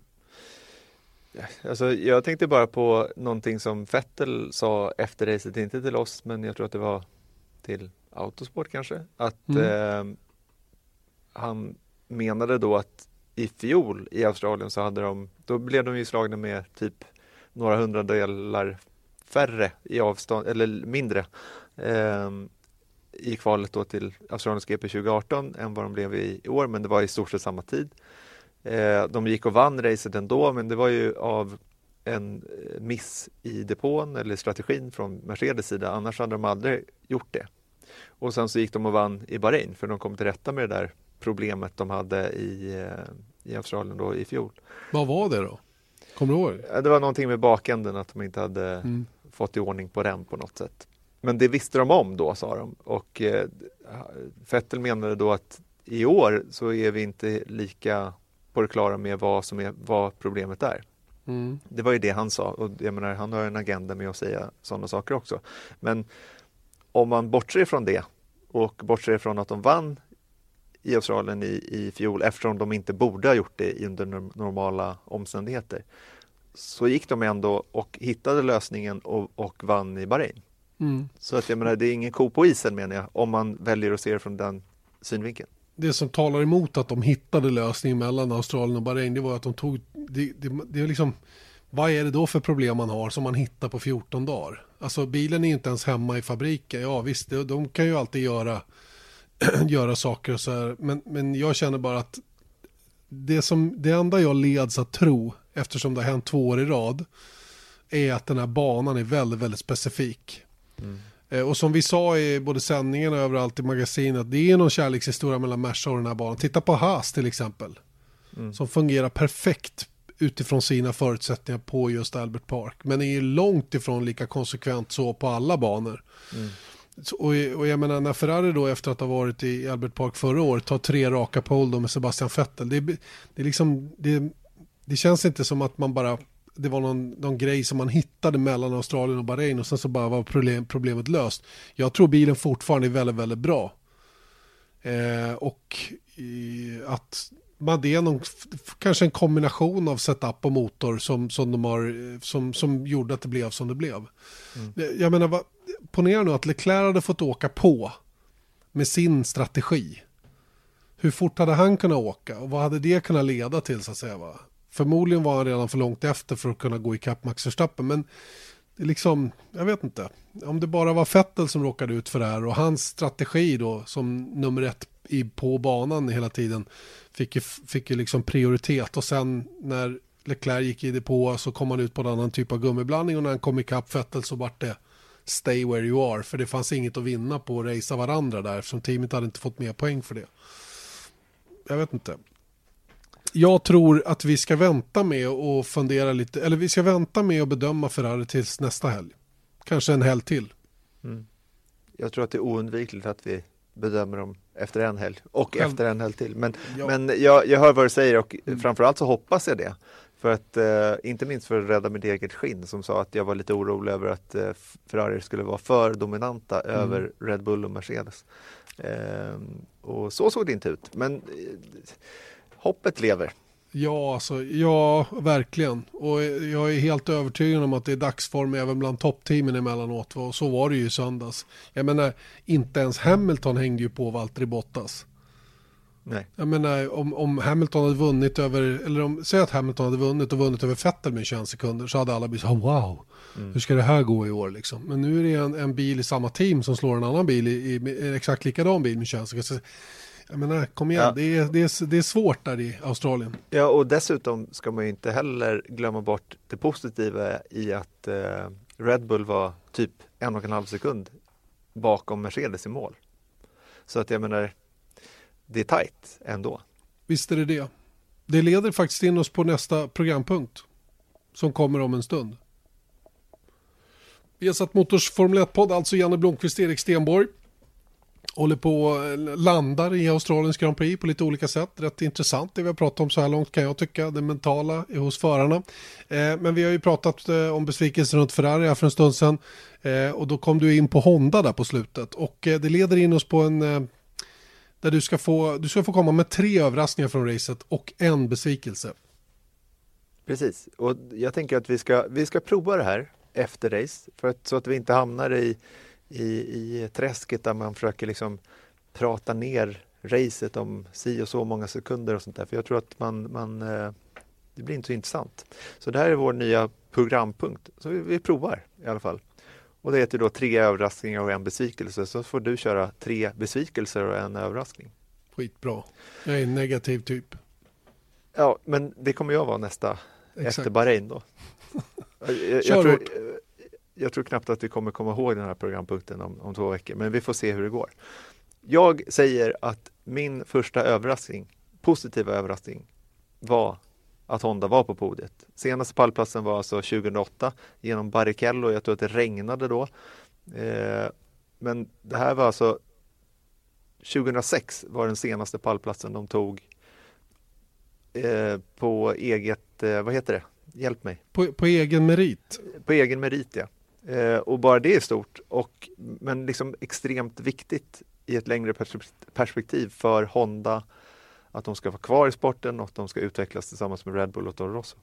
C: Alltså, jag tänkte bara på någonting som Vettel sa efter racet, inte till oss, men jag tror att det var till Autosport kanske. Att mm. eh, han menade då att i fjol i Australien så hade de, då blev de ju slagna med typ några hundradelar färre i avstånd, eller mindre eh, i kvalet då till Australiens GP 2018 än vad de blev i, år, men det var i stort sett samma tid. Eh, de gick och vann racet ändå, men det var ju av en eh, miss i depån eller strategin från Mercedes sida, annars hade de aldrig gjort det. Och sen så gick de och vann i Bahrain för de kom till rätta med det där problemet de hade i, eh, i Australien då i fjol.
B: Vad var det då? Kommer du ihåg?
C: Det var någonting med bakänden, att de inte hade mm. fått i ordning på den på något sätt. Men det visste de om då, sa de. Och eh, Vettel menade då att i år så är vi inte lika på det klara med vad, som är, vad problemet är. Mm. Det var ju det han sa och jag menar, han har en agenda med att säga sådana saker också. Men om man bortser ifrån det och bortser ifrån att de vann i Australien i, i fjol eftersom de inte borde ha gjort det under normala omständigheter så gick de ändå och hittade lösningen och, och vann i Bahrain. Mm. Så att jag menar, det är ingen ko på isen menar jag, om man väljer att se det från den synvinkeln
B: det som talar emot att de hittade lösningen mellan Australien och Bahrain det var att de tog, det, det, det är liksom, vad är det då för problem man har som man hittar på 14 dagar? Alltså bilen är ju inte ens hemma i fabriken, ja visst, de, de kan ju alltid göra, (clears throat) göra saker och så här, men, men jag känner bara att det, som, det enda jag leds att tro, eftersom det har hänt två år i rad, är att den här banan är väldigt, väldigt specifik. Mm. Eh, och som vi sa i både sändningen och överallt i magasinet, det är någon kärlekshistoria mellan Merca och den här banan. Titta på Haas till exempel. Mm. Som fungerar perfekt utifrån sina förutsättningar på just Albert Park. Men är långt ifrån lika konsekvent så på alla banor. Mm. Och, och jag menar när Ferrari då efter att ha varit i Albert Park förra året tar tre raka pole med Sebastian Vettel. Det, det, liksom, det, det känns inte som att man bara det var någon, någon grej som man hittade mellan Australien och Bahrain och sen så bara var problem, problemet löst. Jag tror bilen fortfarande är väldigt, väldigt bra. Eh, och i, att man, det är någon, kanske en kombination av setup och motor som, som, de har, som, som gjorde att det blev som det blev. Mm. Jag menar, ponera nu att Leclerc hade fått åka på med sin strategi. Hur fort hade han kunnat åka och vad hade det kunnat leda till så att säga? Va? Förmodligen var han redan för långt efter för att kunna gå ikapp Max Verstappen. Men det är liksom, jag vet inte. Om det bara var Fettel som råkade ut för det här och hans strategi då som nummer ett i, på banan hela tiden fick ju, fick ju liksom prioritet och sen när Leclerc gick i depå så kom han ut på en annan typ av gummiblandning och när han kom ikapp Fettel så vart det stay where you are för det fanns inget att vinna på att racea varandra där eftersom teamet hade inte fått mer poäng för det. Jag vet inte jag tror att vi ska vänta med och fundera lite, eller vi ska vänta med att bedöma Ferrari tills nästa helg. Kanske en helg till. Mm.
C: Jag tror att det är oundvikligt att vi bedömer dem efter en helg och Själv... efter en helg till. Men, ja. men jag, jag hör vad du säger och mm. framförallt så hoppas jag det. För att, eh, inte minst för att rädda mitt eget skinn som sa att jag var lite orolig över att eh, Ferrari skulle vara för dominanta mm. över Red Bull och Mercedes. Eh, och så såg det inte ut. Men eh, hoppet lever.
B: Ja, alltså, ja, verkligen. Och jag är helt övertygad om att det är dagsform även bland toppteamen emellanåt. Och så var det ju i söndags. Jag menar, inte ens Hamilton hängde ju på Valtteri Bottas. Nej. Jag menar, om, om Hamilton hade vunnit över, eller om, säg att Hamilton hade vunnit och vunnit över Vettel med 21 sekunder så hade alla blivit så wow, mm. hur ska det här gå i år liksom? Men nu är det en, en bil i samma team som slår en annan bil i, i en exakt likadan bil med 21 sekunder. Jag menar, kom igen, ja. det, är, det, är, det är svårt där i Australien.
C: Ja, och dessutom ska man ju inte heller glömma bort det positiva i att eh, Red Bull var typ en och en halv sekund bakom Mercedes i mål. Så att jag menar, det är tajt ändå.
B: Visst är det det. Det leder faktiskt in oss på nästa programpunkt. Som kommer om en stund. Vi har satt Motors Formel 1-podd, alltså Janne Blomqvist, Erik Stenborg. Håller på att landar i Australiens Grand Prix på lite olika sätt. Rätt intressant det vi har pratat om så här långt kan jag tycka. Det mentala är hos förarna. Eh, men vi har ju pratat eh, om besvikelsen runt Ferrari här för en stund sedan. Eh, och då kom du in på Honda där på slutet. Och eh, det leder in oss på en eh, där du ska, få, du ska få komma med tre överraskningar från racet och en besvikelse.
C: Precis, och jag tänker att vi ska, vi ska prova det här efter race för att, så att vi inte hamnar i, i, i träsket där man försöker liksom prata ner racet om si och så många sekunder och sånt där. För jag tror att man, man eh, det blir inte så intressant. Så det här är vår nya programpunkt. Så vi, vi provar i alla fall. Och det heter då tre överraskningar och en besvikelse. Så får du köra tre besvikelser och en överraskning.
B: Skitbra. Jag är en negativ typ.
C: Ja, men det kommer jag vara nästa
B: Exakt.
C: efter Bahrain då. (laughs) jag, jag,
B: Kör
C: tror,
B: hårt.
C: Jag tror knappt att vi kommer komma ihåg den här programpunkten om, om två veckor, men vi får se hur det går. Jag säger att min första överraskning, positiva överraskning, var att Honda var på podiet. Senaste pallplatsen var alltså 2008 genom Barrichello. Jag tror att det regnade då. Eh, men det här var alltså 2006 var den senaste pallplatsen de tog eh, på eget, eh, vad heter det? Hjälp mig.
B: På, på egen merit.
C: På egen merit ja. Eh, och bara det är stort och men liksom extremt viktigt i ett längre perspektiv för Honda att de ska vara kvar i sporten och att de ska utvecklas tillsammans med Red Bull och Toro Rosso.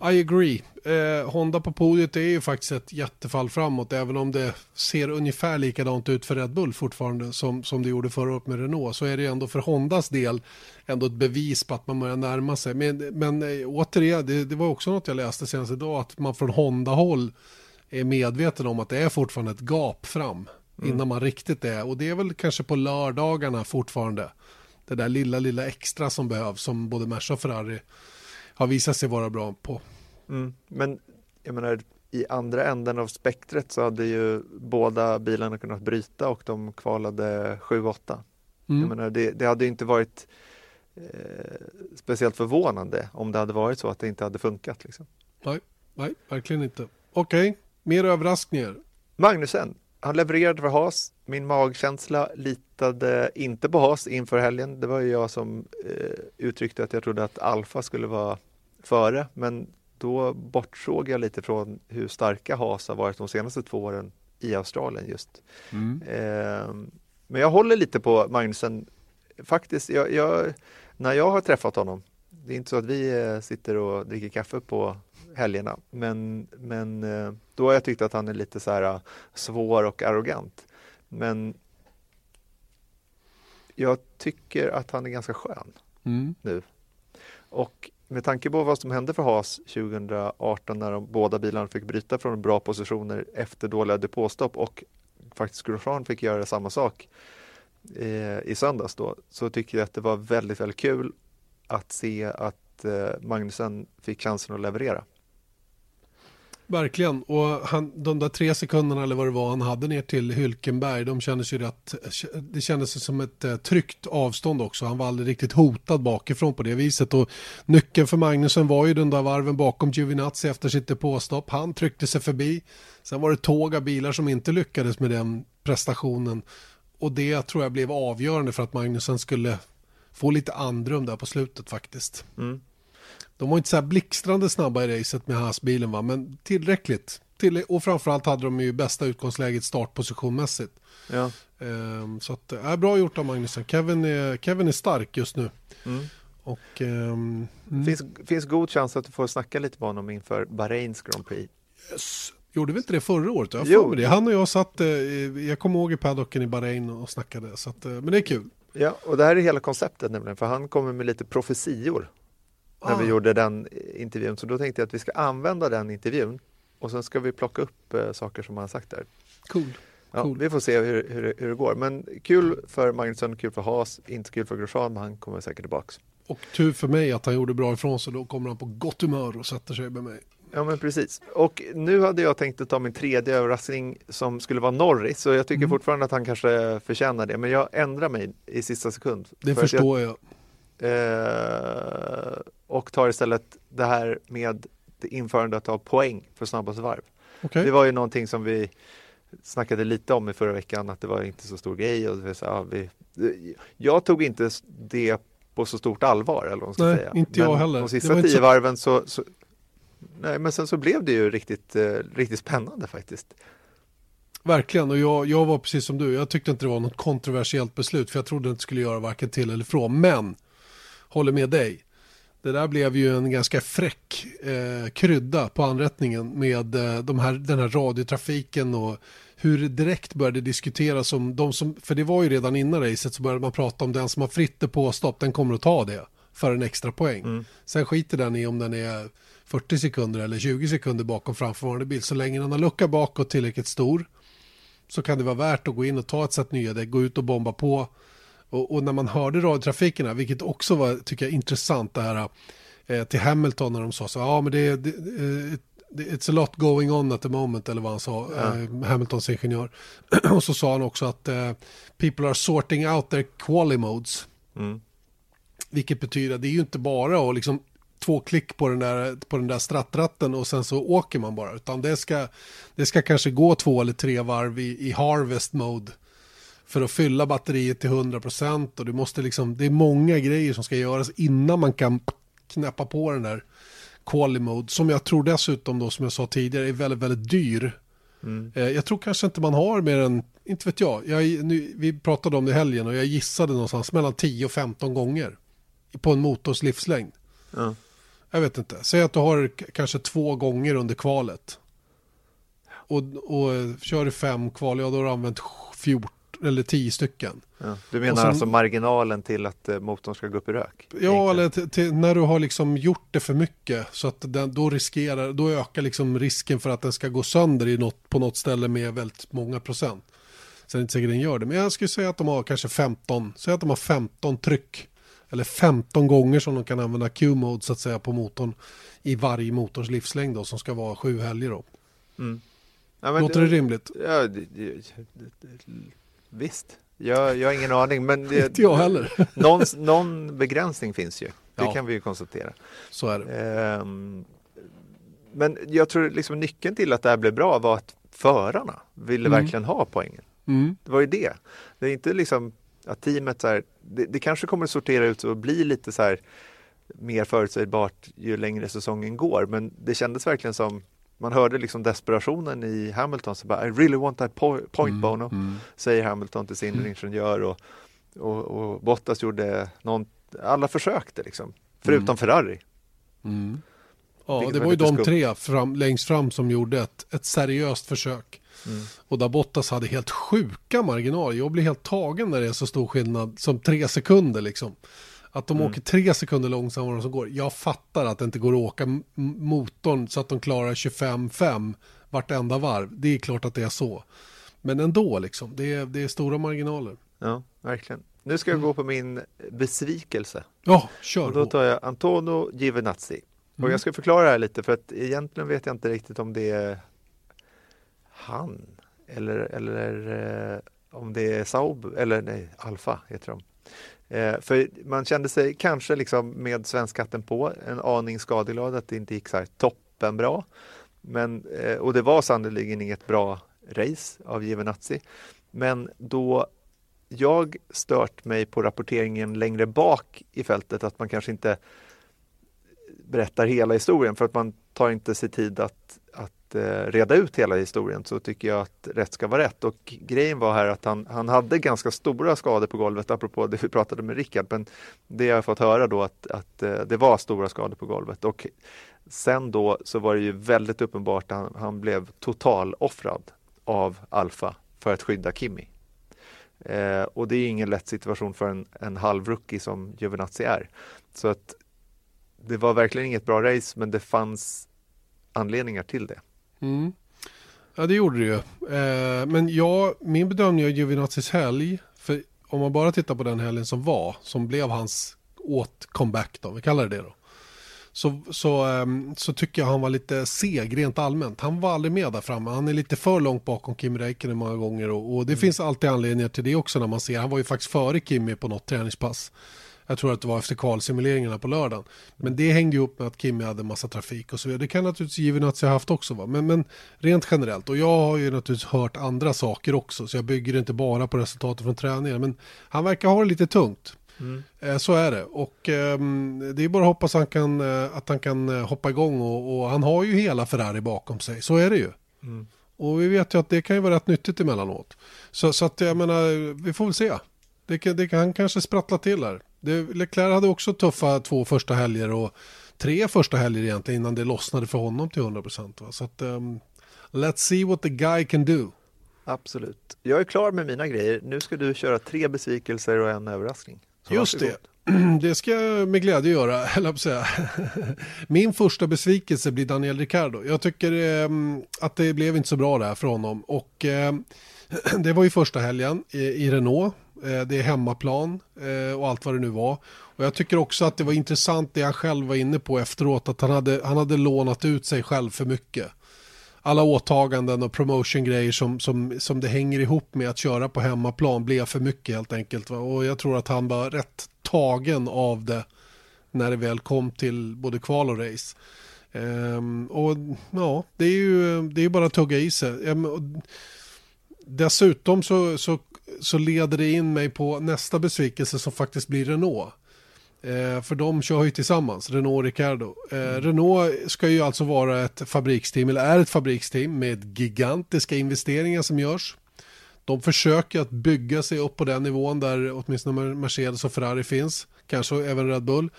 B: I agree. Eh, Honda på podiet är ju faktiskt ett jättefall framåt även om det ser ungefär likadant ut för Red Bull fortfarande som, som det gjorde förra året med Renault så är det ändå för Hondas del ändå ett bevis på att man börjar närma sig. Men, men eh, återigen, det, det var också något jag läste senast idag att man från Honda-håll är medveten om att det är fortfarande ett gap fram innan man riktigt är och det är väl kanske på lördagarna fortfarande det där lilla lilla extra som behövs som både Merca och Ferrari har visat sig vara bra på.
C: Mm. Men jag menar, i andra änden av spektret så hade ju båda bilarna kunnat bryta och de kvalade 7-8.
B: Mm.
C: Jag menar, det, det hade inte varit eh, speciellt förvånande om det hade varit så att det inte hade funkat. Liksom.
B: Nej, nej, verkligen inte. Okej, mer överraskningar.
C: Magnusen, han levererade för Haas. Min magkänsla litade inte på Haas inför helgen. Det var ju jag som eh, uttryckte att jag trodde att Alfa skulle vara före, men då bortsåg jag lite från hur starka Haas har varit de senaste två åren i Australien just. Eh, men jag håller lite på Magnusen. Faktiskt, jag, jag, när jag har träffat honom, det är inte så att vi eh, sitter och dricker kaffe på helgerna, men, men eh, då har jag tyckt att han är lite så här eh, svår och arrogant. Men jag tycker att han är ganska skön
B: Mm.
C: nu. Och med tanke på vad som hände för Haas 2018 när de båda bilarna fick bryta från bra positioner efter dåliga depåstopp och faktiskt Grosjean fick göra samma sak eh, i söndags då, så tycker jag att det var väldigt, väldigt kul att se att eh, Magnusen fick chansen att leverera.
B: Verkligen, och han, de där tre sekunderna eller vad det var han hade ner till Hylkenberg, de kändes ju rätt, det kändes som ett eh, tryggt avstånd också. Han var aldrig riktigt hotad bakifrån på det viset och nyckeln för Magnusen var ju den där varven bakom Giovinazzi efter sitt depåstopp. Han tryckte sig förbi. Sen var det tåg av bilar som inte lyckades med den prestationen och det tror jag blev avgörande för att Magnusen skulle få lite andrum där på slutet faktiskt.
C: Mm.
B: De var inte så här blixtrande snabba i racet med Haas-bilen va, men tillräckligt. Till, och framförallt hade de ju bästa utgångsläget startpositionmässigt.
C: Ja.
B: Ehm, så att, äh, bra gjort av Magnusen. Kevin är, Kevin är stark just nu.
C: Mm.
B: Och, ehm, mm.
C: Finns, finns god chans att du får snacka lite med honom inför Bahrains Grand Prix.
B: yes. Gjorde vi inte det förra året? Jag
C: Jo.
B: det. Han och jag satt, eh, jag kommer ihåg i paddocken i Bahrain och snackade. Så att, eh, men det är kul.
C: Ja, och det här är hela konceptet nämligen, för han kommer med lite profetior när vi gjorde den intervjun. Så då tänkte jag att vi ska använda den intervjun och sen ska vi plocka upp eh, saker som han har sagt där.
B: Cool.
C: Ja,
B: Cool.
C: Vi får se hur, hur, det- hur det går. Men kul för Magnusson, kul för Haas, inte kul för Grosjean, men han kommer säkert tillbaks.
B: Och tur för mig att han gjorde bra ifrån sig. Då kommer han på gott humör och sätter sig med mig.
C: Ja men precis. Och nu hade jag tänkt att ta min tredje överraskning som skulle vara Norris. Så jag tycker
B: Mm.
C: fortfarande att han kanske förtjänar det. Men jag ändrar mig i sista sekund.
B: Det
C: För
B: förstår jag.
C: Jag, eh, och tar istället det här med det införandet av poäng för snabbaste varv.
B: Okej.
C: Det var ju någonting som vi snackade lite om i förra veckan att det var inte så stor grej. Och så, ja, vi, jag tog inte det på så stort allvar eller vad
B: Nej,
C: säga.
B: inte jag
C: Men
B: heller.
C: De sista
B: inte
C: tio
B: så-
C: varven så, så Nej men sen så blev det ju riktigt, eh, riktigt spännande faktiskt.
B: Verkligen, och jag, jag var precis som du. Jag tyckte inte det var något kontroversiellt beslut, för jag trodde inte det skulle göra varken till eller från. Men, håller med dig. Det där blev ju en ganska fräck eh, krydda på anrättningen med eh, de här, den här radiotrafiken och hur det direkt började diskuteras om de som, för det var ju redan innan racet så började man prata om den som har fritt depåstopp, den kommer att ta det för en extra poäng. Sen skiter den i om den är 40 sekunder eller 20 sekunder bakom framförvarande bil. Så länge den har lucka bakåt tillräckligt stor så kan det vara värt att gå in och ta ett set nya däck, gå ut och bomba på. Och, och när man hörde radiotrafiken vilket också var, tycker jag, intressant det här eh, till Hamilton när de sa så, ja men det, det, eh, it's a lot going on at the moment, eller vad han sa, eh, Hamiltons ingenjör. (clears throat) och så sa han också att eh, people are sorting out their quali modes.
C: Mm.
B: Vilket betyder att det är ju inte bara att liksom två klick på den där, på den där strattratten och sen så åker man bara. Utan det ska, det ska kanske gå två eller tre varv i, i harvest mode för att fylla batteriet till 100% och du måste liksom, det är många grejer som ska göras innan man kan knäppa på den där quali mode som jag tror dessutom då som jag sa tidigare är väldigt, väldigt dyr. Eh, Jag tror kanske inte man har mer än, inte vet jag, jag nu, vi pratade om det i helgen och jag gissade någonstans mellan 10 och 15 gånger på en motors livslängd.
C: Ja.
B: Jag vet inte, säg att du har kanske två gånger under kvalet. Och, och kör du fem kval, ja då har du använt 14 eller 10 stycken.
C: Ja. Du menar
B: sen-
C: alltså marginalen till att eh, motorn ska gå upp i rök?
B: Ja,
C: egentligen?
B: eller till, till, när du har liksom gjort det för mycket så att den, då riskerar, då ökar liksom risken för att den ska gå sönder i något, på något ställe med väldigt många procent. Sen är det inte säkert den gör det, men jag skulle säga att de har kanske 15, säg att de har 15 tryck. Eller 15 gånger som de kan använda Q-mode så att säga på motorn i varje motors livslängd då, som ska vara sju helger då.
C: Ja, men
B: Låter det rimligt?
C: Ja, det, det, det, visst. Jag, jag har ingen aning, men det, (laughs)
B: Inte jag heller. (laughs)
C: någon, någon begränsning finns ju. Det
B: Ja.
C: kan vi ju konstatera.
B: Så är det.
C: Ehm, men jag tror liksom nyckeln till att det här blev bra var att förarna ville
B: Mm.
C: verkligen ha poängen.
B: Mm.
C: Det var ju det. Det är inte liksom att teamet så här, det, det kanske kommer att sortera ut och bli lite så här mer förutsägbart ju längre säsongen går. Men det kändes verkligen som man hörde liksom desperationen i Hamilton. Så bara, I really want that po- point
B: Mm.
C: Bono, säger Hamilton till sin ingenjör. Och, och, och Bottas gjorde någon, alla försökte liksom, förutom Ferrari.
B: Mm. Ja,
C: Vilket
B: det
C: var
B: ju de tre fram, längst fram som gjorde ett, ett seriöst försök.
C: Mm.
B: Och där Bottas hade helt sjuka marginaler. Jag blir helt tagen när det är så stor skillnad som tre sekunder liksom. Att de
C: Mm.
B: åker tre sekunder långsammare än vad som går. Jag fattar att det inte går att åka motorn så att de klarar 25-5 vartenda varv. Det är klart att det är så. Men ändå liksom, det är, det är stora marginaler.
C: Ja, verkligen. Nu ska jag gå på min besvikelse.
B: Ja, kör
C: Och då tar jag Antonio Giovinazzi. Och
B: Mm.
C: jag ska förklara det här lite för att egentligen vet jag inte riktigt om det är han eller, eller eh, om det är Saub eller nej, Alfa heter de. Eh, för man kände sig kanske liksom med svenskatten på en aning skadeglad att det inte gick så här toppenbra. Men, eh, och det var sannerligen inget bra race av Givenazzi. Men då jag stört mig på rapporteringen längre bak i fältet, att man kanske inte berättar hela historien för att man tar inte sig tid att, att eh, reda ut hela historien så tycker jag att rätt ska vara rätt. Och grejen var här att han, han hade ganska stora skador på golvet, apropå det vi pratade med Rickard, men det har jag fått höra då att, att eh, det var stora skador på golvet. Och sen då så var det ju väldigt uppenbart att han, han blev totaloffrad av Alfa för att skydda Kimi. Eh, och det är ingen lätt situation för en, en halvrookie som Giovinazzi är. Så att det var verkligen inget bra race, men det fanns anledningar till det.
B: Mm. Ja, det gjorde det ju. Eh, men ja, min bedömning av Giovinazzis helg, för om man bara tittar på den helgen som var, som blev hans åt comeback då, vi kallar det det då, så, så, ehm, så tycker jag han var lite seg rent allmänt. Han var aldrig med där framme. Han är lite för långt bakom Kim Räikkönen många gånger och, och det
C: Mm.
B: finns alltid anledningar till det också när man ser. Han var ju faktiskt före Kimi på något träningspass. Jag tror att det var efter kvalsimuleringarna på lördagen. Men det hängde ju upp med att Kimi hade massa trafik och så vidare. Det kan naturligtvis Giovinazzi ha haft också. Va? Men, men rent generellt. Och jag har ju naturligtvis hört andra saker också. Så jag bygger det inte bara på resultatet från träningen. Men han verkar ha det lite tungt. Eh, Så är det. Och ehm, det är bara att hoppas han kan, eh, att han kan eh, hoppa igång. Och, och han har ju hela Ferrari bakom sig. Så är det ju. Och vi vet ju att det kan ju vara rätt nyttigt emellanåt. Så, så att jag menar, vi får väl se. Det kan, det kan kanske sprattla till här. Det, Leclerc hade också tuffa två första helger och tre första helger egentligen innan det lossnade för honom till 100%. Va? Så att, ehm, let's see what the guy can do.
C: Absolut. Jag är klar med mina grejer. Nu ska du köra tre besvikelser och en överraskning. Så
B: Just det. (clears throat) Det ska jag med glädje göra, (laughs) eller på att säga. (laughs) Min första besvikelse blir Daniel Ricciardo. Jag tycker ehm, att det blev inte så bra där för honom. Och ehm, (clears throat) det var ju första helgen i, i Renault. Eh, det är hemmaplan eh, och allt vad det nu var. Och jag tycker också att det var intressant det han själv var inne på efteråt. Att han hade, han hade lånat ut sig själv för mycket alla åtaganden och promotion-grejer som, som, som det hänger ihop med att köra på hemmaplan blev för mycket helt enkelt. Och jag tror att han var rätt tagen av det när det väl kom till både kval och race. Um, och ja, det är ju det är bara att tugga i sig. Um, och dessutom så, så, så leder det in mig på nästa besvikelse som faktiskt blir Renault. Eh, för de kör ju tillsammans, Renault och Ricardo. Eh, Renault ska ju alltså vara ett fabriksteam, eller är ett fabriksteam med gigantiska investeringar som görs. De försöker att bygga sig upp på den nivån där åtminstone Mercedes och Ferrari finns. Kanske även Red Bull.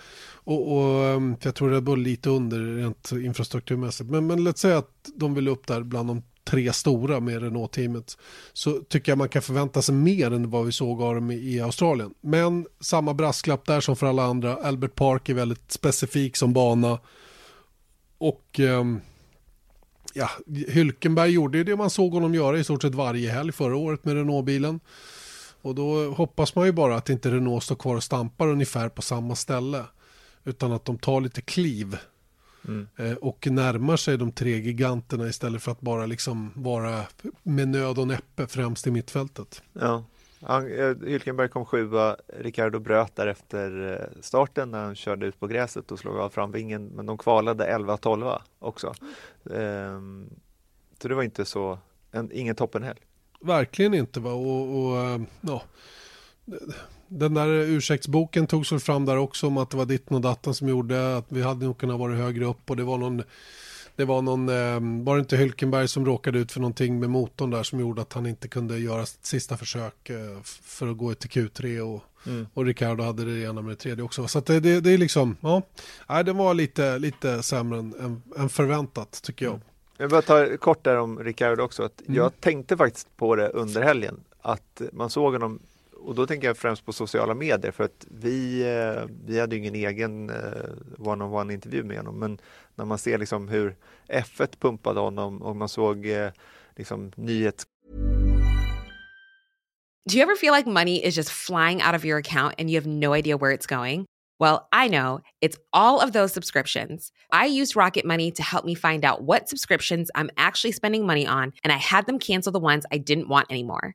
B: Och, och ehm, jag tror Red Bull lite under rent infrastrukturmässigt. Men, men låt säga att de vill upp där bland de tre stora med Renault-teamet. Så tycker jag man kan förvänta sig mer än vad vi såg av dem i, Australien. Men samma brasklapp där som för alla andra. Albert Park är väldigt specifik som bana. Och eh, ja, Hylkenberg gjorde ju det man såg honom göra i stort sett varje helg förra året med Renault-bilen. Och då hoppas man ju bara att inte Renault står kvar och stampar ungefär på samma ställe. Utan att de tar lite kliv. Eh, och närmar sig de tre giganterna istället för att bara liksom vara med nöd och näppe främst i mittfältet.
C: Ja. Eh, Hylkenberg kom sjua, Ricardo bröt där efter eh, starten när han körde ut på gräset och slog av framvingen men de kvalade 11-12 också. Ehm, så det var inte så, en, ingen toppenhelg.
B: Verkligen inte va. Och, och ja. Den där ursäktsboken togs väl fram där också om att det var ditten och datten som gjorde att vi hade nog kunnat vara högre upp och det var någon det var någon, eh, var det inte Hylkenberg som råkade ut för någonting med motorn där som gjorde att han inte kunde göra sitt sista försök eh, för att gå till Q3 och, och Ricardo hade det ena med det tredje också. Så att det, det, det är liksom, ja, nej, det var lite, lite sämre än, än, än förväntat tycker jag.
C: Jag bara tar kort där om Ricardo också. Att
B: Mm.
C: Jag tänkte faktiskt på det under helgen. Att man såg honom, och då tänker jag främst på sociala medier för att vi, eh, vi hade ju ingen egen eh, one-on-one intervju med honom. Men när man ser liksom hur F1 pumpade honom och man såg eh, liksom nyhets
H: Do you ever feel like money is just flying out of your account and you have no idea where it's going? Well, I know it's all of those subscriptions. I used Rocket Money to help me find out what subscriptions I'm actually spending money on, and I had them cancel the ones I didn't want anymore.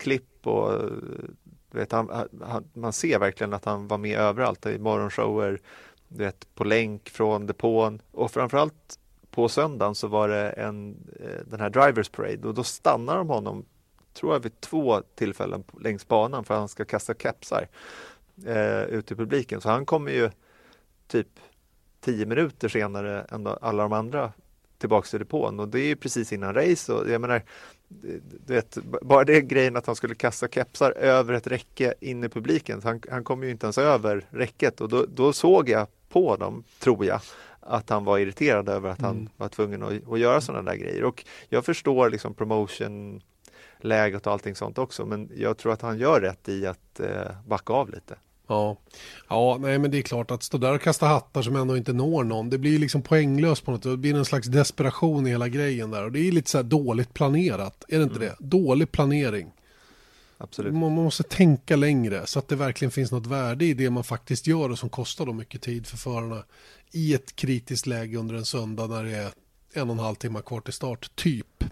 C: Klipp och vet, han, han, man ser verkligen att han var med överallt. I morgonshower, du vet, på länk från depån. Och framförallt på söndagen så var det en, eh, den här Drivers Parade. Och då stannar de honom, tror jag, vid två tillfällen längs banan för att han ska kasta kepsar eh, ut i publiken. Så han kommer ju typ tio minuter senare än alla de andra tillbaka till depån. Och det är ju precis innan race. Och jag menar du vet, bara det grejen att han skulle kasta kepsar över ett räcke in i publiken. Han, han kom ju inte ens över räcket och då, då såg jag på dem, tror jag, att han var irriterad över att han
B: Mm.
C: var tvungen att, att göra sådana där grejer. Och jag förstår liksom promotion läget och allting sånt också men jag tror att han gör rätt i att eh, backa av lite.
B: Ja. ja, nej men det är klart att stå där och kasta hattar som ändå inte når någon. Det blir ju liksom poänglöst på något. Det blir en slags desperation i hela grejen där. Och det är lite så här dåligt planerat. Är det inte det? Dålig planering.
C: Absolut.
B: Man man måste tänka längre så att det verkligen finns något värde i det man faktiskt gör och som kostar då mycket tid för förarna i ett kritiskt läge under en söndag när det är en och en halv timme kvar till start, typ.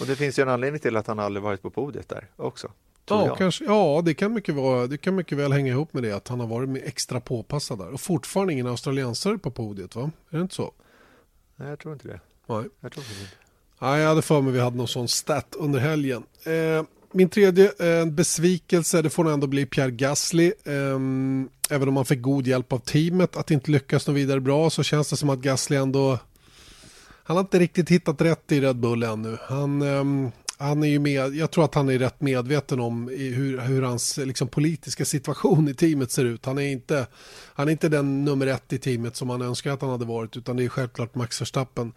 C: Och det finns ju en anledning till att han aldrig varit på podiet där också.
B: Ja, kanske, ja det, kan mycket vara, det kan mycket väl hänga ihop med det att han har varit extra påpassad där. Och fortfarande ingen australiensare på podiet va? Är det inte så?
C: Nej, jag tror inte det.
B: Nej.
C: Jag tror inte.
B: Nej, jag hade för mig vi hade någon sån stat under helgen. Eh, min tredje eh, besvikelse, det får nog ändå bli Pierre Gasly. Ehm, även om han fick god hjälp av teamet att inte lyckas nå vidare bra så känns det som att Gasly ändå... Han har inte riktigt hittat rätt i Red Bull ännu. Han, ehm, han är ju med, jag tror att han är rätt medveten om hur, hur hans liksom, politiska situation i teamet ser ut. Han är, inte, han är inte den nummer ett i teamet som han önskar att han hade varit utan det är självklart Max Verstappen.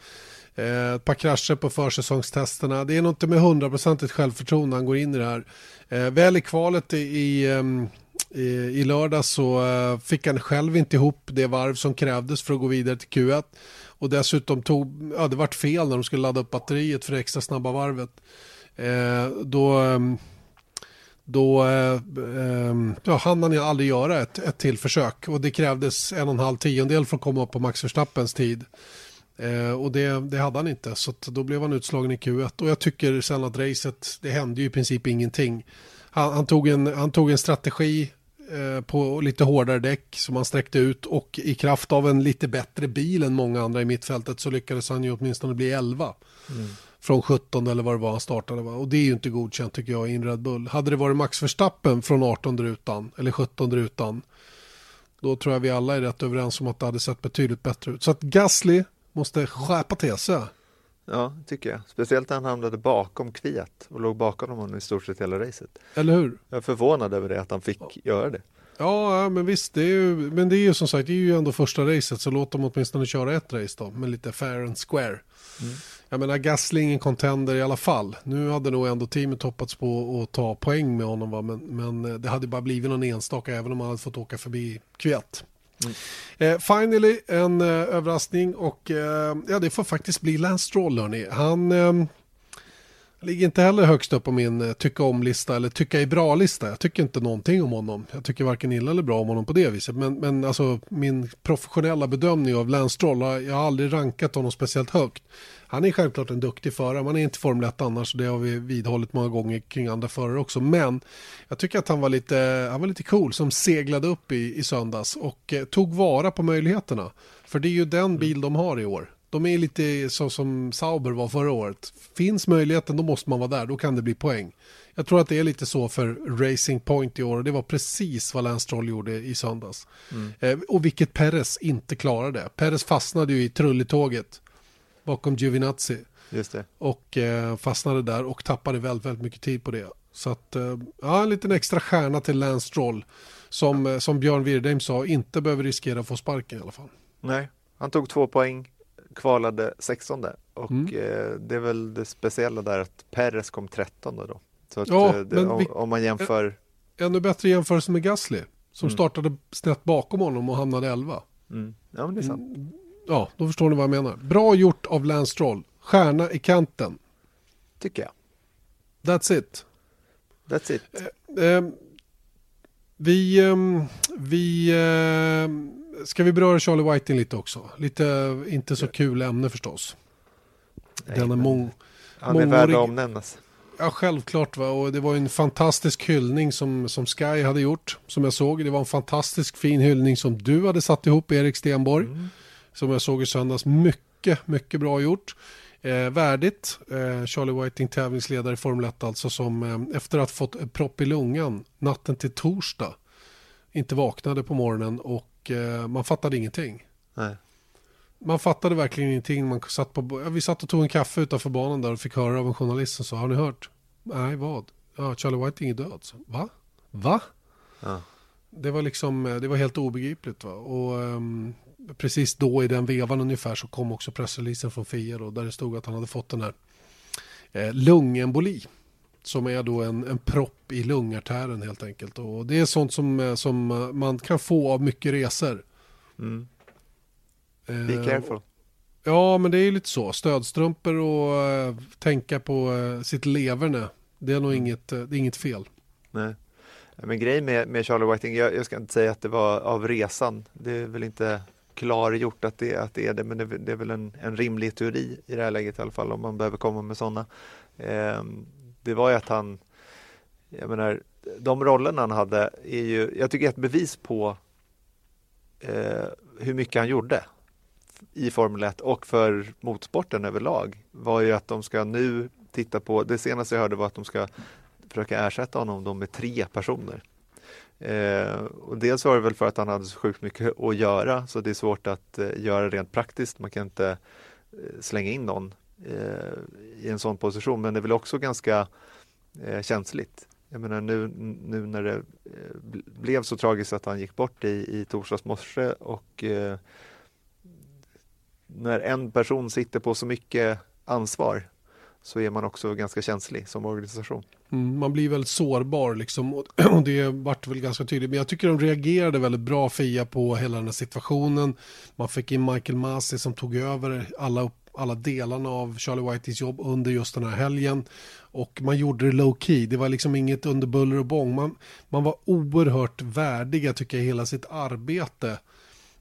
B: Eh, ett par krascher på försäsongstesterna. Det är nog inte med hundraprocentigt självförtroende han går in i det här. Eh, väl i kvalet i, i, um, i, i lördag så eh, fick han själv inte ihop det varv som krävdes för att gå vidare till Q1. Och dessutom tog, ja det vart fel när de skulle ladda upp batteriet för det extra snabba varvet. Eh, då ehm, då eh, ja, hann han ju aldrig göra ett, ett till försök. Och det krävdes en och en halv tiondel för att komma upp på Max Verstappens tid. Eh, och det, det hade han inte. Så att då blev han utslagen i Q1 och jag tycker sen att racet, det hände ju i princip ingenting. Han, han, tog, en, han tog en strategi eh, på lite hårdare däck som han sträckte ut. Och i kraft av en lite bättre bil än många andra i mittfältet så lyckades han ju åtminstone bli 11 från 17 eller vad det var han startade. Va? Och det är ju inte godkänt tycker jag i en Red Bull. Hade det varit Max Verstappen från 18 rutan eller 17 rutan då tror jag vi alla är rätt överens om att det hade sett betydligt bättre ut. Så att Gasly måste skärpa till sig.
C: Ja, tycker jag. Speciellt när han hamnade bakom Kviat och låg bakom honom i stort sett hela racet.
B: Eller hur?
C: Jag är förvånad över det, att han fick göra det.
B: Ja, ja, men visst, det är ju, men det är ju som sagt, det är ju ändå första racet så låt dem åtminstone köra ett race då med lite fair and square. Jag menar Gasly är ingen contender i alla fall. Nu hade nog ändå teamet hoppats på att ta poäng med honom va? Men, men det hade bara blivit någon enstaka även om han hade fått åka förbi Kviat. Eh, finally en eh, överraskning och eh, ja, det får faktiskt bli Lance Stroll hörni. Han eh, ligger inte heller högst upp på min eh, tycka om-lista eller tycka är bra-lista. Jag tycker inte någonting om honom. Jag tycker varken illa eller bra om honom på det viset. Men, men alltså min professionella bedömning av Lance Stroll, jag har aldrig rankat honom speciellt högt. Han är självklart en duktig förare, man är inte Formel 1 annars, det har vi vidhållit många gånger kring andra förare också. Men jag tycker att han var lite, han var lite cool som seglade upp i, i söndags och eh, tog vara på möjligheterna. För det är ju den bil de har i år. De är lite så som Sauber var förra året. Finns möjligheten då måste man vara där, då kan det bli poäng. Jag tror att det är lite så för Racing Point i år och det var precis vad Lance Stroll gjorde i söndags. Eh, och vilket Perez inte klarade. Perez fastnade ju i trulletåget bakom Giovinazzi
C: Just det.
B: och eh, fastnade där och tappade väldigt, väldigt mycket tid på det. Så att, eh, ja, en liten extra stjärna till Lance Stroll som, eh, som Björn Wirdheim sa, inte behöver riskera att få sparken i alla fall.
C: Nej, han tog två poäng, kvalade 16 och
B: Mm.
C: eh, det är väl det speciella där att Perez kom 13 då. Så att,
B: Ja,
C: eh, det, om,
B: vi-
C: om man jämför,
B: Ännu bättre jämförelse med Gasly som
C: Mm.
B: startade snett bakom honom och hamnade 11.
C: mm, ja men det är sant.
B: Ja, då förstår ni vad jag menar. Bra gjort av Lance Stroll. Stjärna i kanten.
C: Tycker jag.
B: That's it.
C: That's it.
B: Eh, vi, ehm, vi ehm, ska vi beröra Charlie Whiting lite också? Lite inte så kul ämne förstås.
C: Nej,
B: Den är
C: men
B: mång,
C: han är värd
B: mångårig-
C: att omnämnas.
B: Ja, självklart. Va? Och det var en fantastisk hyllning som, som Sky hade gjort, som jag såg. Det var en fantastisk fin hyllning som du hade satt ihop, Erik Stenborg. Som jag såg i söndags. Mycket, mycket bra gjort. Eh, värdigt. Eh, Charlie Whiting, tävlingsledare i Formel 1 alltså, som eh, efter att ha fått propp i lungan natten till torsdag inte vaknade på morgonen och eh, man fattade ingenting.
C: Nej.
B: man fattade verkligen ingenting. Man satt på, vi satt och tog en kaffe utanför banan där och fick höra av en journalist som sa, har ni hört? Nej, vad? Ja, Charlie Whiting är död. Så, Va? Va?
C: Ja.
B: Det var liksom, det var helt obegripligt. Va? Och um, precis då i den vevan ungefär så kom också pressreleasen från FIA då, där det stod att han hade fått den här eh, lungemboli. Som är då en, en propp i lungartären helt enkelt. Och det är sånt som, eh, som eh, man kan få av mycket resor.
C: Mm.
B: Eh,
C: Be careful.
B: Ja, men det är lite så. Stödstrumpor och eh, tänka på eh, sitt leverne. Det är nog
C: Mm.
B: inget, eh, det är inget fel.
C: Nej. Men grejen med, med Charlie Whiting, jag, jag ska inte säga att det var av resan. Det är väl inte klargjort att det, att det är det, men det, är- det är väl en, en rimlig teori i det här läget i alla fall om man behöver komma med sådana. Ehm, det var ju att han, jag menar, de rollerna han hade är ju, jag tycker ett bevis på eh, hur mycket han gjorde i Formel 1 och för motorsporten överlag var ju att de ska nu titta på, det senaste jag hörde var att de ska försöka ersätta honom då med tre personer. Eh, och dels var det väl för att han hade så sjukt mycket att göra så det är svårt att eh, göra rent praktiskt. Man kan inte eh, slänga in någon Eh, i en sån position men det är väl också ganska eh, känsligt. Jag menar nu, nu när det eh, blev så tragiskt att han gick bort i, i torsdags morse och eh, när en person sitter på så mycket ansvar så är man också ganska känslig som organisation.
B: Mm, man blir väldigt sårbar liksom och (clears throat) och det vart väl ganska tydligt. Men jag tycker de reagerade väldigt bra Fia på hela den här situationen. Man fick in Michael Masi som tog över alla, upp- alla delarna av Charlie Whiteys jobb under just den här helgen. Och man gjorde det low key. Det var liksom inget under buller och bång. Man, man var oerhört värdiga tycker jag hela sitt arbete.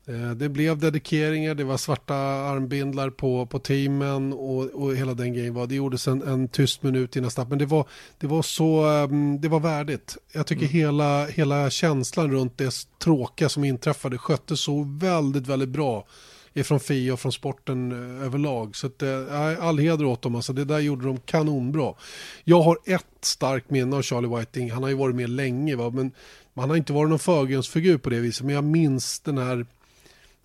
B: Eh, Det blev dedikeringar, det var svarta armbindlar på, på teamen och, och hela den grejen var. Det gjordes en, en tyst minut innan start, men det var, det var så, ehm, det var värdigt. Jag tycker hela, hela känslan runt det tråkiga som inträffade sköttes så väldigt, väldigt bra ifrån FIA och från sporten eh, överlag. Så att, eh, all heder åt dem, alltså det där gjorde de kanonbra. Jag har ett starkt minne av Charlie Whiting, han har ju varit med länge va? men han har inte varit någon förgrundsfigur på det viset, men jag minns den här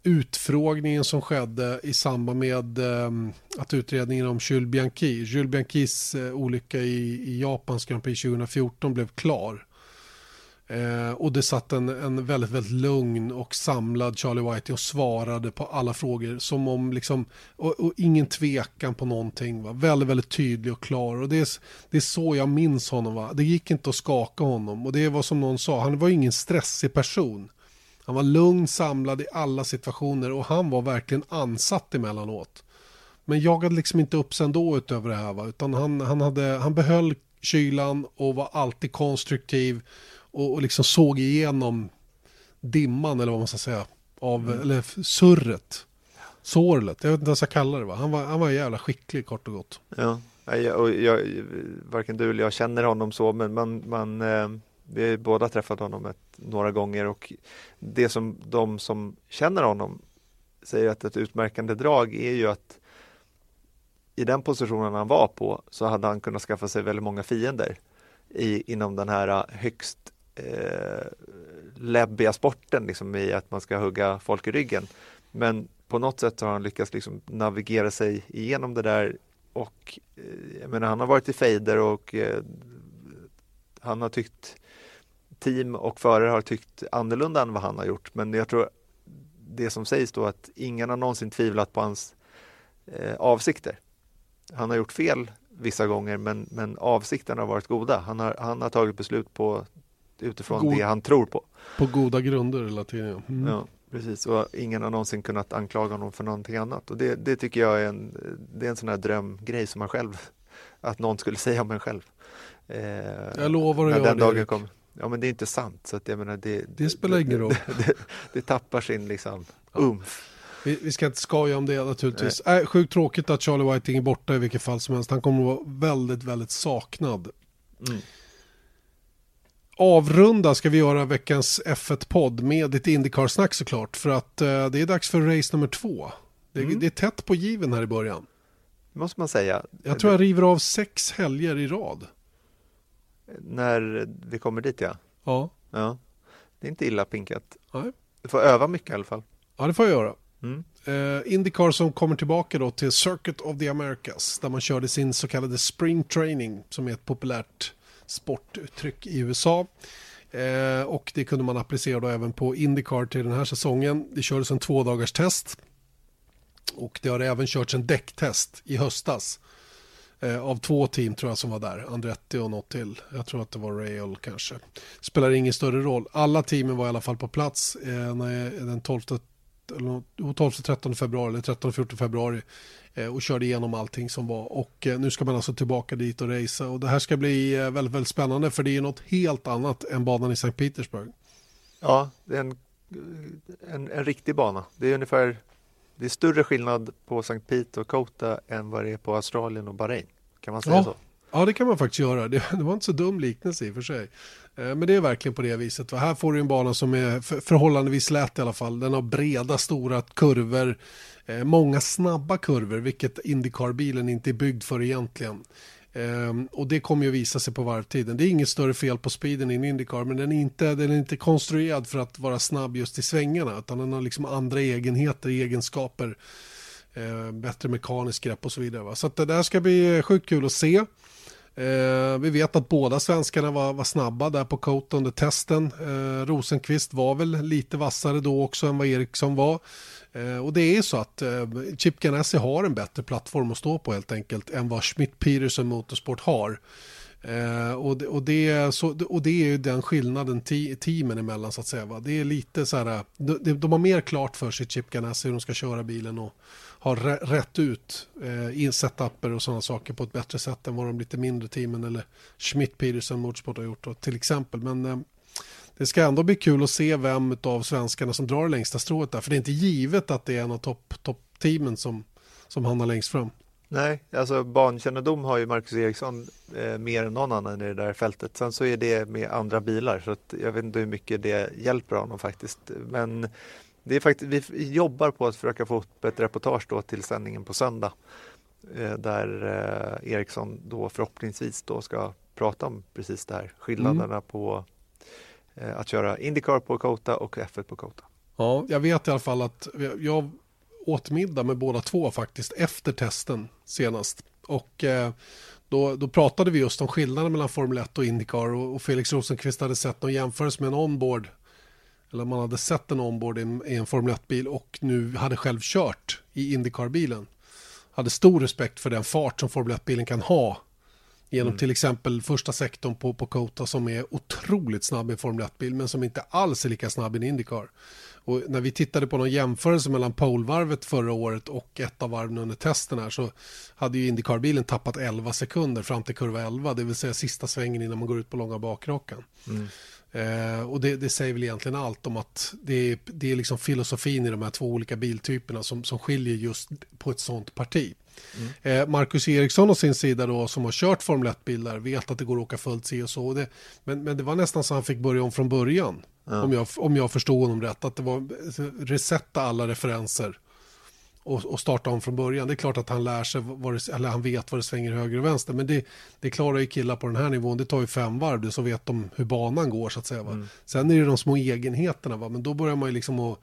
B: utfrågningen som skedde i samband med eh, att utredningen om Jules Bianchi, Jules Bianchis eh, olycka i, i Japans Grand Prix 2014 blev klar. Eh, och det satt en, en väldigt, väldigt lugn och samlad Charlie White och svarade på alla frågor som om liksom, och, och ingen tvekan på någonting. Va? Väldigt, väldigt tydlig och klar. Och det är, det är så jag minns honom. Va? Det gick inte att skaka honom. Och det var som någon sa, han var ingen stressig person. Han var lugn, samlad i alla situationer och han var verkligen ansatt emellanåt. Men jagade liksom inte upp sig ändå utöver det här va? utan han, han, hade, han behöll kylan och var alltid konstruktiv och, och liksom såg igenom dimman eller vad man ska säga, av, eller surret, sorlet, jag vet inte vad jag ska kalla det va. Han var, han var jävla skicklig kort och gott.
C: Ja, jag, och jag, varken du eller jag känner honom så men man, man eh, vi har båda träffat honom ett, några gånger och det som de som känner honom säger att ett utmärkande drag är ju att i den positionen han var på så hade han kunnat skaffa sig väldigt många fiender i, inom den här eh, högst eh, läbbiga sporten liksom i att man ska hugga folk i ryggen. Men på något sätt har han lyckats liksom navigera sig igenom det där och eh, jag menar han har varit i fejder och eh, han har tyckt team och förare har tyckt annorlunda än vad han har gjort. Men jag tror det som sägs då att ingen har någonsin tvivlat på hans eh, avsikter. Han har gjort fel vissa gånger men, men avsikterna har varit goda. Han har, han har tagit beslut på utifrån
B: God-
C: det han tror på.
B: På goda grunder hela tiden. Mm.
C: Ja, precis. Och ingen har någonsin kunnat anklaga honom för någonting annat. Och det, det tycker jag är en, det är en sån här drömgrej som man själv, att någon skulle (laughs) säga om en själv. Eh,
B: Jag lovar att göra
C: den
B: det,
C: dagen kommer. Ja men det är inte sant. Så att jag menar, det,
B: Det spelar ingen roll. (laughs)
C: Det tappar sin liksom umf.
B: Vi, vi ska inte skoja om det naturligtvis. Äh, sjukt tråkigt att Charlie Whiting är borta i vilket fall som helst. Han kommer att vara väldigt, väldigt saknad.
C: Mm.
B: Avrunda ska vi göra veckans F1-podd med ditt Indycar-snack såklart. För att eh, det är dags för race nummer två. Det,
C: Mm.
B: det är tätt på given här i början.
C: Det måste man säga.
B: Jag tror jag river av sex helger i rad.
C: När vi kommer dit ja.
B: Ja,
C: ja. Det är inte illa pinkat.
B: Nej.
C: Du får öva mycket i alla fall.
B: ja det får jag göra.
C: Mm.
B: Eh, Indycar som kommer tillbaka då till Circuit of the Americas där man körde sin så kallade Spring Training som är ett populärt sportuttryck i USA. Eh, och det kunde man applicera då även på Indycar till den här säsongen. Det kördes en två dagars test och det har även körts en däcktest i höstas eh, av två team tror jag som var där, Andretti och något till. Jag tror att det var Rail kanske. Spelar ingen större roll. Alla teamen var i alla fall på plats eh, när den 12 12-13 februari eller 13-14 februari och körde igenom allting som var och eh, nu ska man alltså tillbaka dit och racea och det här ska bli eh, väldigt, väldigt spännande för det är något helt annat än banan i Sankt Petersburg.
C: Ja, det är en, en, en riktig bana. Det är ungefär det är större skillnad på Sankt Pete och Kota än vad det är på Australien och Bahrain. Kan man säga
B: ja.
C: så?
B: Ja, det kan man faktiskt göra. Det, (laughs) det var inte så dum liknelse i och för sig. Eh, men det är verkligen på det viset. Här får du en bana som är förhållandevis lätt i alla fall. Den har breda, stora kurvor, eh, många snabba kurvor, vilket Indycar-bilen inte är byggd för egentligen. Um, och det kommer ju visa sig på varvtiden. Det är inget större fel på speeden i en Indycar men den är, inte, den är inte konstruerad för att vara snabb just i svängarna utan den har liksom andra egenheter, egenskaper, uh, bättre mekanisk grepp och så vidare. Va? Så det där ska bli eh, sjukt kul att se. Uh, vi vet att båda svenskarna var, var snabba där på Coat under testen. Uh, Rosenqvist var väl lite vassare då också än vad Eriksson var. Eh, och det är så att eh, Chip Ganassi har en bättre plattform att stå på helt enkelt än vad Schmidt Peterson Motorsport har. Eh, och, det, och, det, så, och det är ju den skillnaden te, teamen emellan så att säga. Va? Det är lite så här, de, de har mer klart för sig Chip Ganassi hur de ska köra bilen och har rätt ut eh, setuper och sådana saker på ett bättre sätt än vad de lite mindre teamen eller Schmidt Peterson Motorsport har gjort då, till exempel. Men eh, det ska ändå bli kul att se vem av svenskarna som drar det längsta strået där. För det är inte givet att det är en av toppteamen top som, som hamnar längst fram.
C: Nej, alltså bankännedom har ju Marcus Eriksson eh, mer än någon annan i det där fältet. Sen så är det med andra bilar så att jag vet inte hur mycket det hjälper honom faktiskt. Men det är faktiskt, vi jobbar på att försöka få upp ett reportage då till sändningen på söndag. Eh, där eh, Eriksson då förhoppningsvis då ska prata om precis det här, skillnaderna mm. på Eh, att köra Indycar på Kota och F1 på Kota.
B: Ja, jag vet i alla fall att jag åt middag med båda två faktiskt efter testen senast. Och eh, då, då pratade vi just om skillnaden mellan Formel 1 och Indycar och, Felix Rosenqvist hade sett någon jämförelse med en onboard eller man hade sett en onboard i en, i en Formel 1-bil och nu hade själv kört i Indycar-bilen. Hade stor respekt för den fart som Formel 1-bilen kan ha Genom mm. till exempel första sektorn på, på Kota som är otroligt snabb i Formel 1-bil men som inte alls är lika snabb i en Indycar. Och när vi tittade på någon jämförelse mellan polvarvet förra året och ett av varven under testen här så hade ju Indycar-bilen tappat 11 sekunder fram till kurva 11, det vill säga sista svängen innan man går ut på långa bakrakan. Mm. Eh, och det, det, säger väl egentligen allt om att det är, det är liksom filosofin i de här två olika biltyperna som, som skiljer just på ett sånt parti. Mm. Eh, Marcus Eriksson å sin sida då som har kört Formel 1-bilar vet att det går att åka fullt si och så. Och det, men, men det var nästan så han fick börja om från början. Ja. Om, jag, om jag förstod honom rätt. Att det var resetta alla referenser och, och starta om från början. Det är klart att han lär sig, det, eller han vet vad det svänger höger och vänster. Men det, det klarar ju killar på den här nivån. Det tar ju fem varv, så vet de hur banan går så att säga. Mm. Sen är det de små egenheterna, va? men då börjar man ju liksom att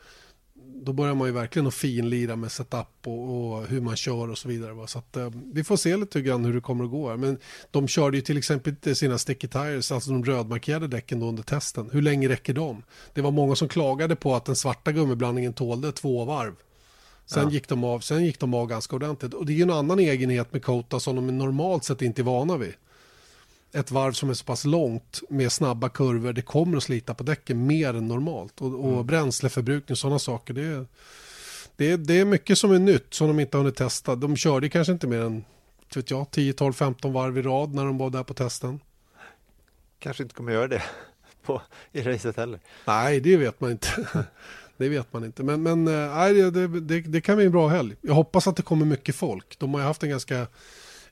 B: då börjar man ju verkligen att finlira med setup och, och hur man kör och så vidare. Va? Så att, eh, vi får se lite grann hur det kommer att gå. Här. Men de körde ju till exempel inte sina sticky tires, alltså de rödmarkerade däcken då under testen. Hur länge räcker de? Det var många som klagade på att den svarta gummiblandningen tålde två varv. Sen, ja. gick de av, sen gick de av ganska ordentligt. Och det är ju en annan egenhet med Kota som de normalt sett inte är vana vid ett varv som är så pass långt med snabba kurvor, det kommer att slita på däcken mer än normalt. Och, och mm. bränsleförbrukning och sådana saker, det är, det, är, det är mycket som är nytt som de inte har hunnit testa. De körde kanske inte mer än vet jag, 10, 12, 15 varv i rad när de var där på testen.
C: Kanske inte kommer göra det (laughs) på, i racet heller.
B: Nej, det vet man inte. (laughs) det vet man inte. Men, men eh, nej, det, det, det kan bli en bra helg. Jag hoppas att det kommer mycket folk. De har ju haft en ganska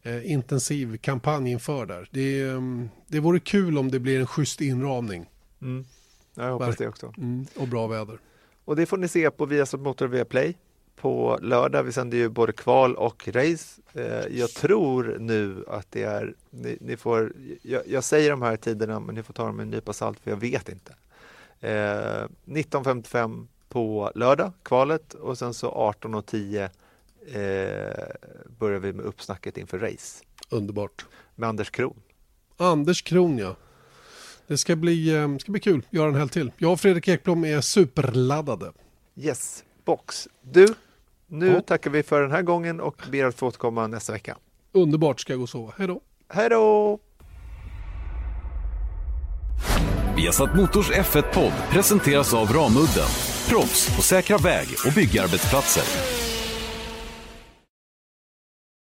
B: eh, intensiv kampanj inför där. Det, um, det vore kul om det blir en schysst inramning.
C: Mm. Jag hoppas det också.
B: Mm, och bra väder.
C: Och det får ni se på Viasat Motor via Play på lördag. Vi sänder ju både kval och race. Eh, jag tror nu att det är, ni, ni får, jag, jag, säger de här tiderna men ni får ta dem med en nypa salt för jag vet inte. Eh, 19.55 på lördag, kvalet och sen så 18.10 eh, börjar vi med uppsnacket inför race
B: Underbart.
C: med Anders Kron.
B: Anders Kron ja. Det ska bli, eh, ska bli kul, göra en helg till. Jag och Fredrik Ekblom är superladdade.
C: Yes, box. Du, nu
B: Ja.
C: tackar vi för den här gången och ber att få återkomma nästa vecka.
B: Underbart ska jag gå och sova. Hej då.
C: Hej då!
A: Viasat Motors F1-podd presenteras av Ramudden. Proffs på säkra väg och byggarbetsplatser.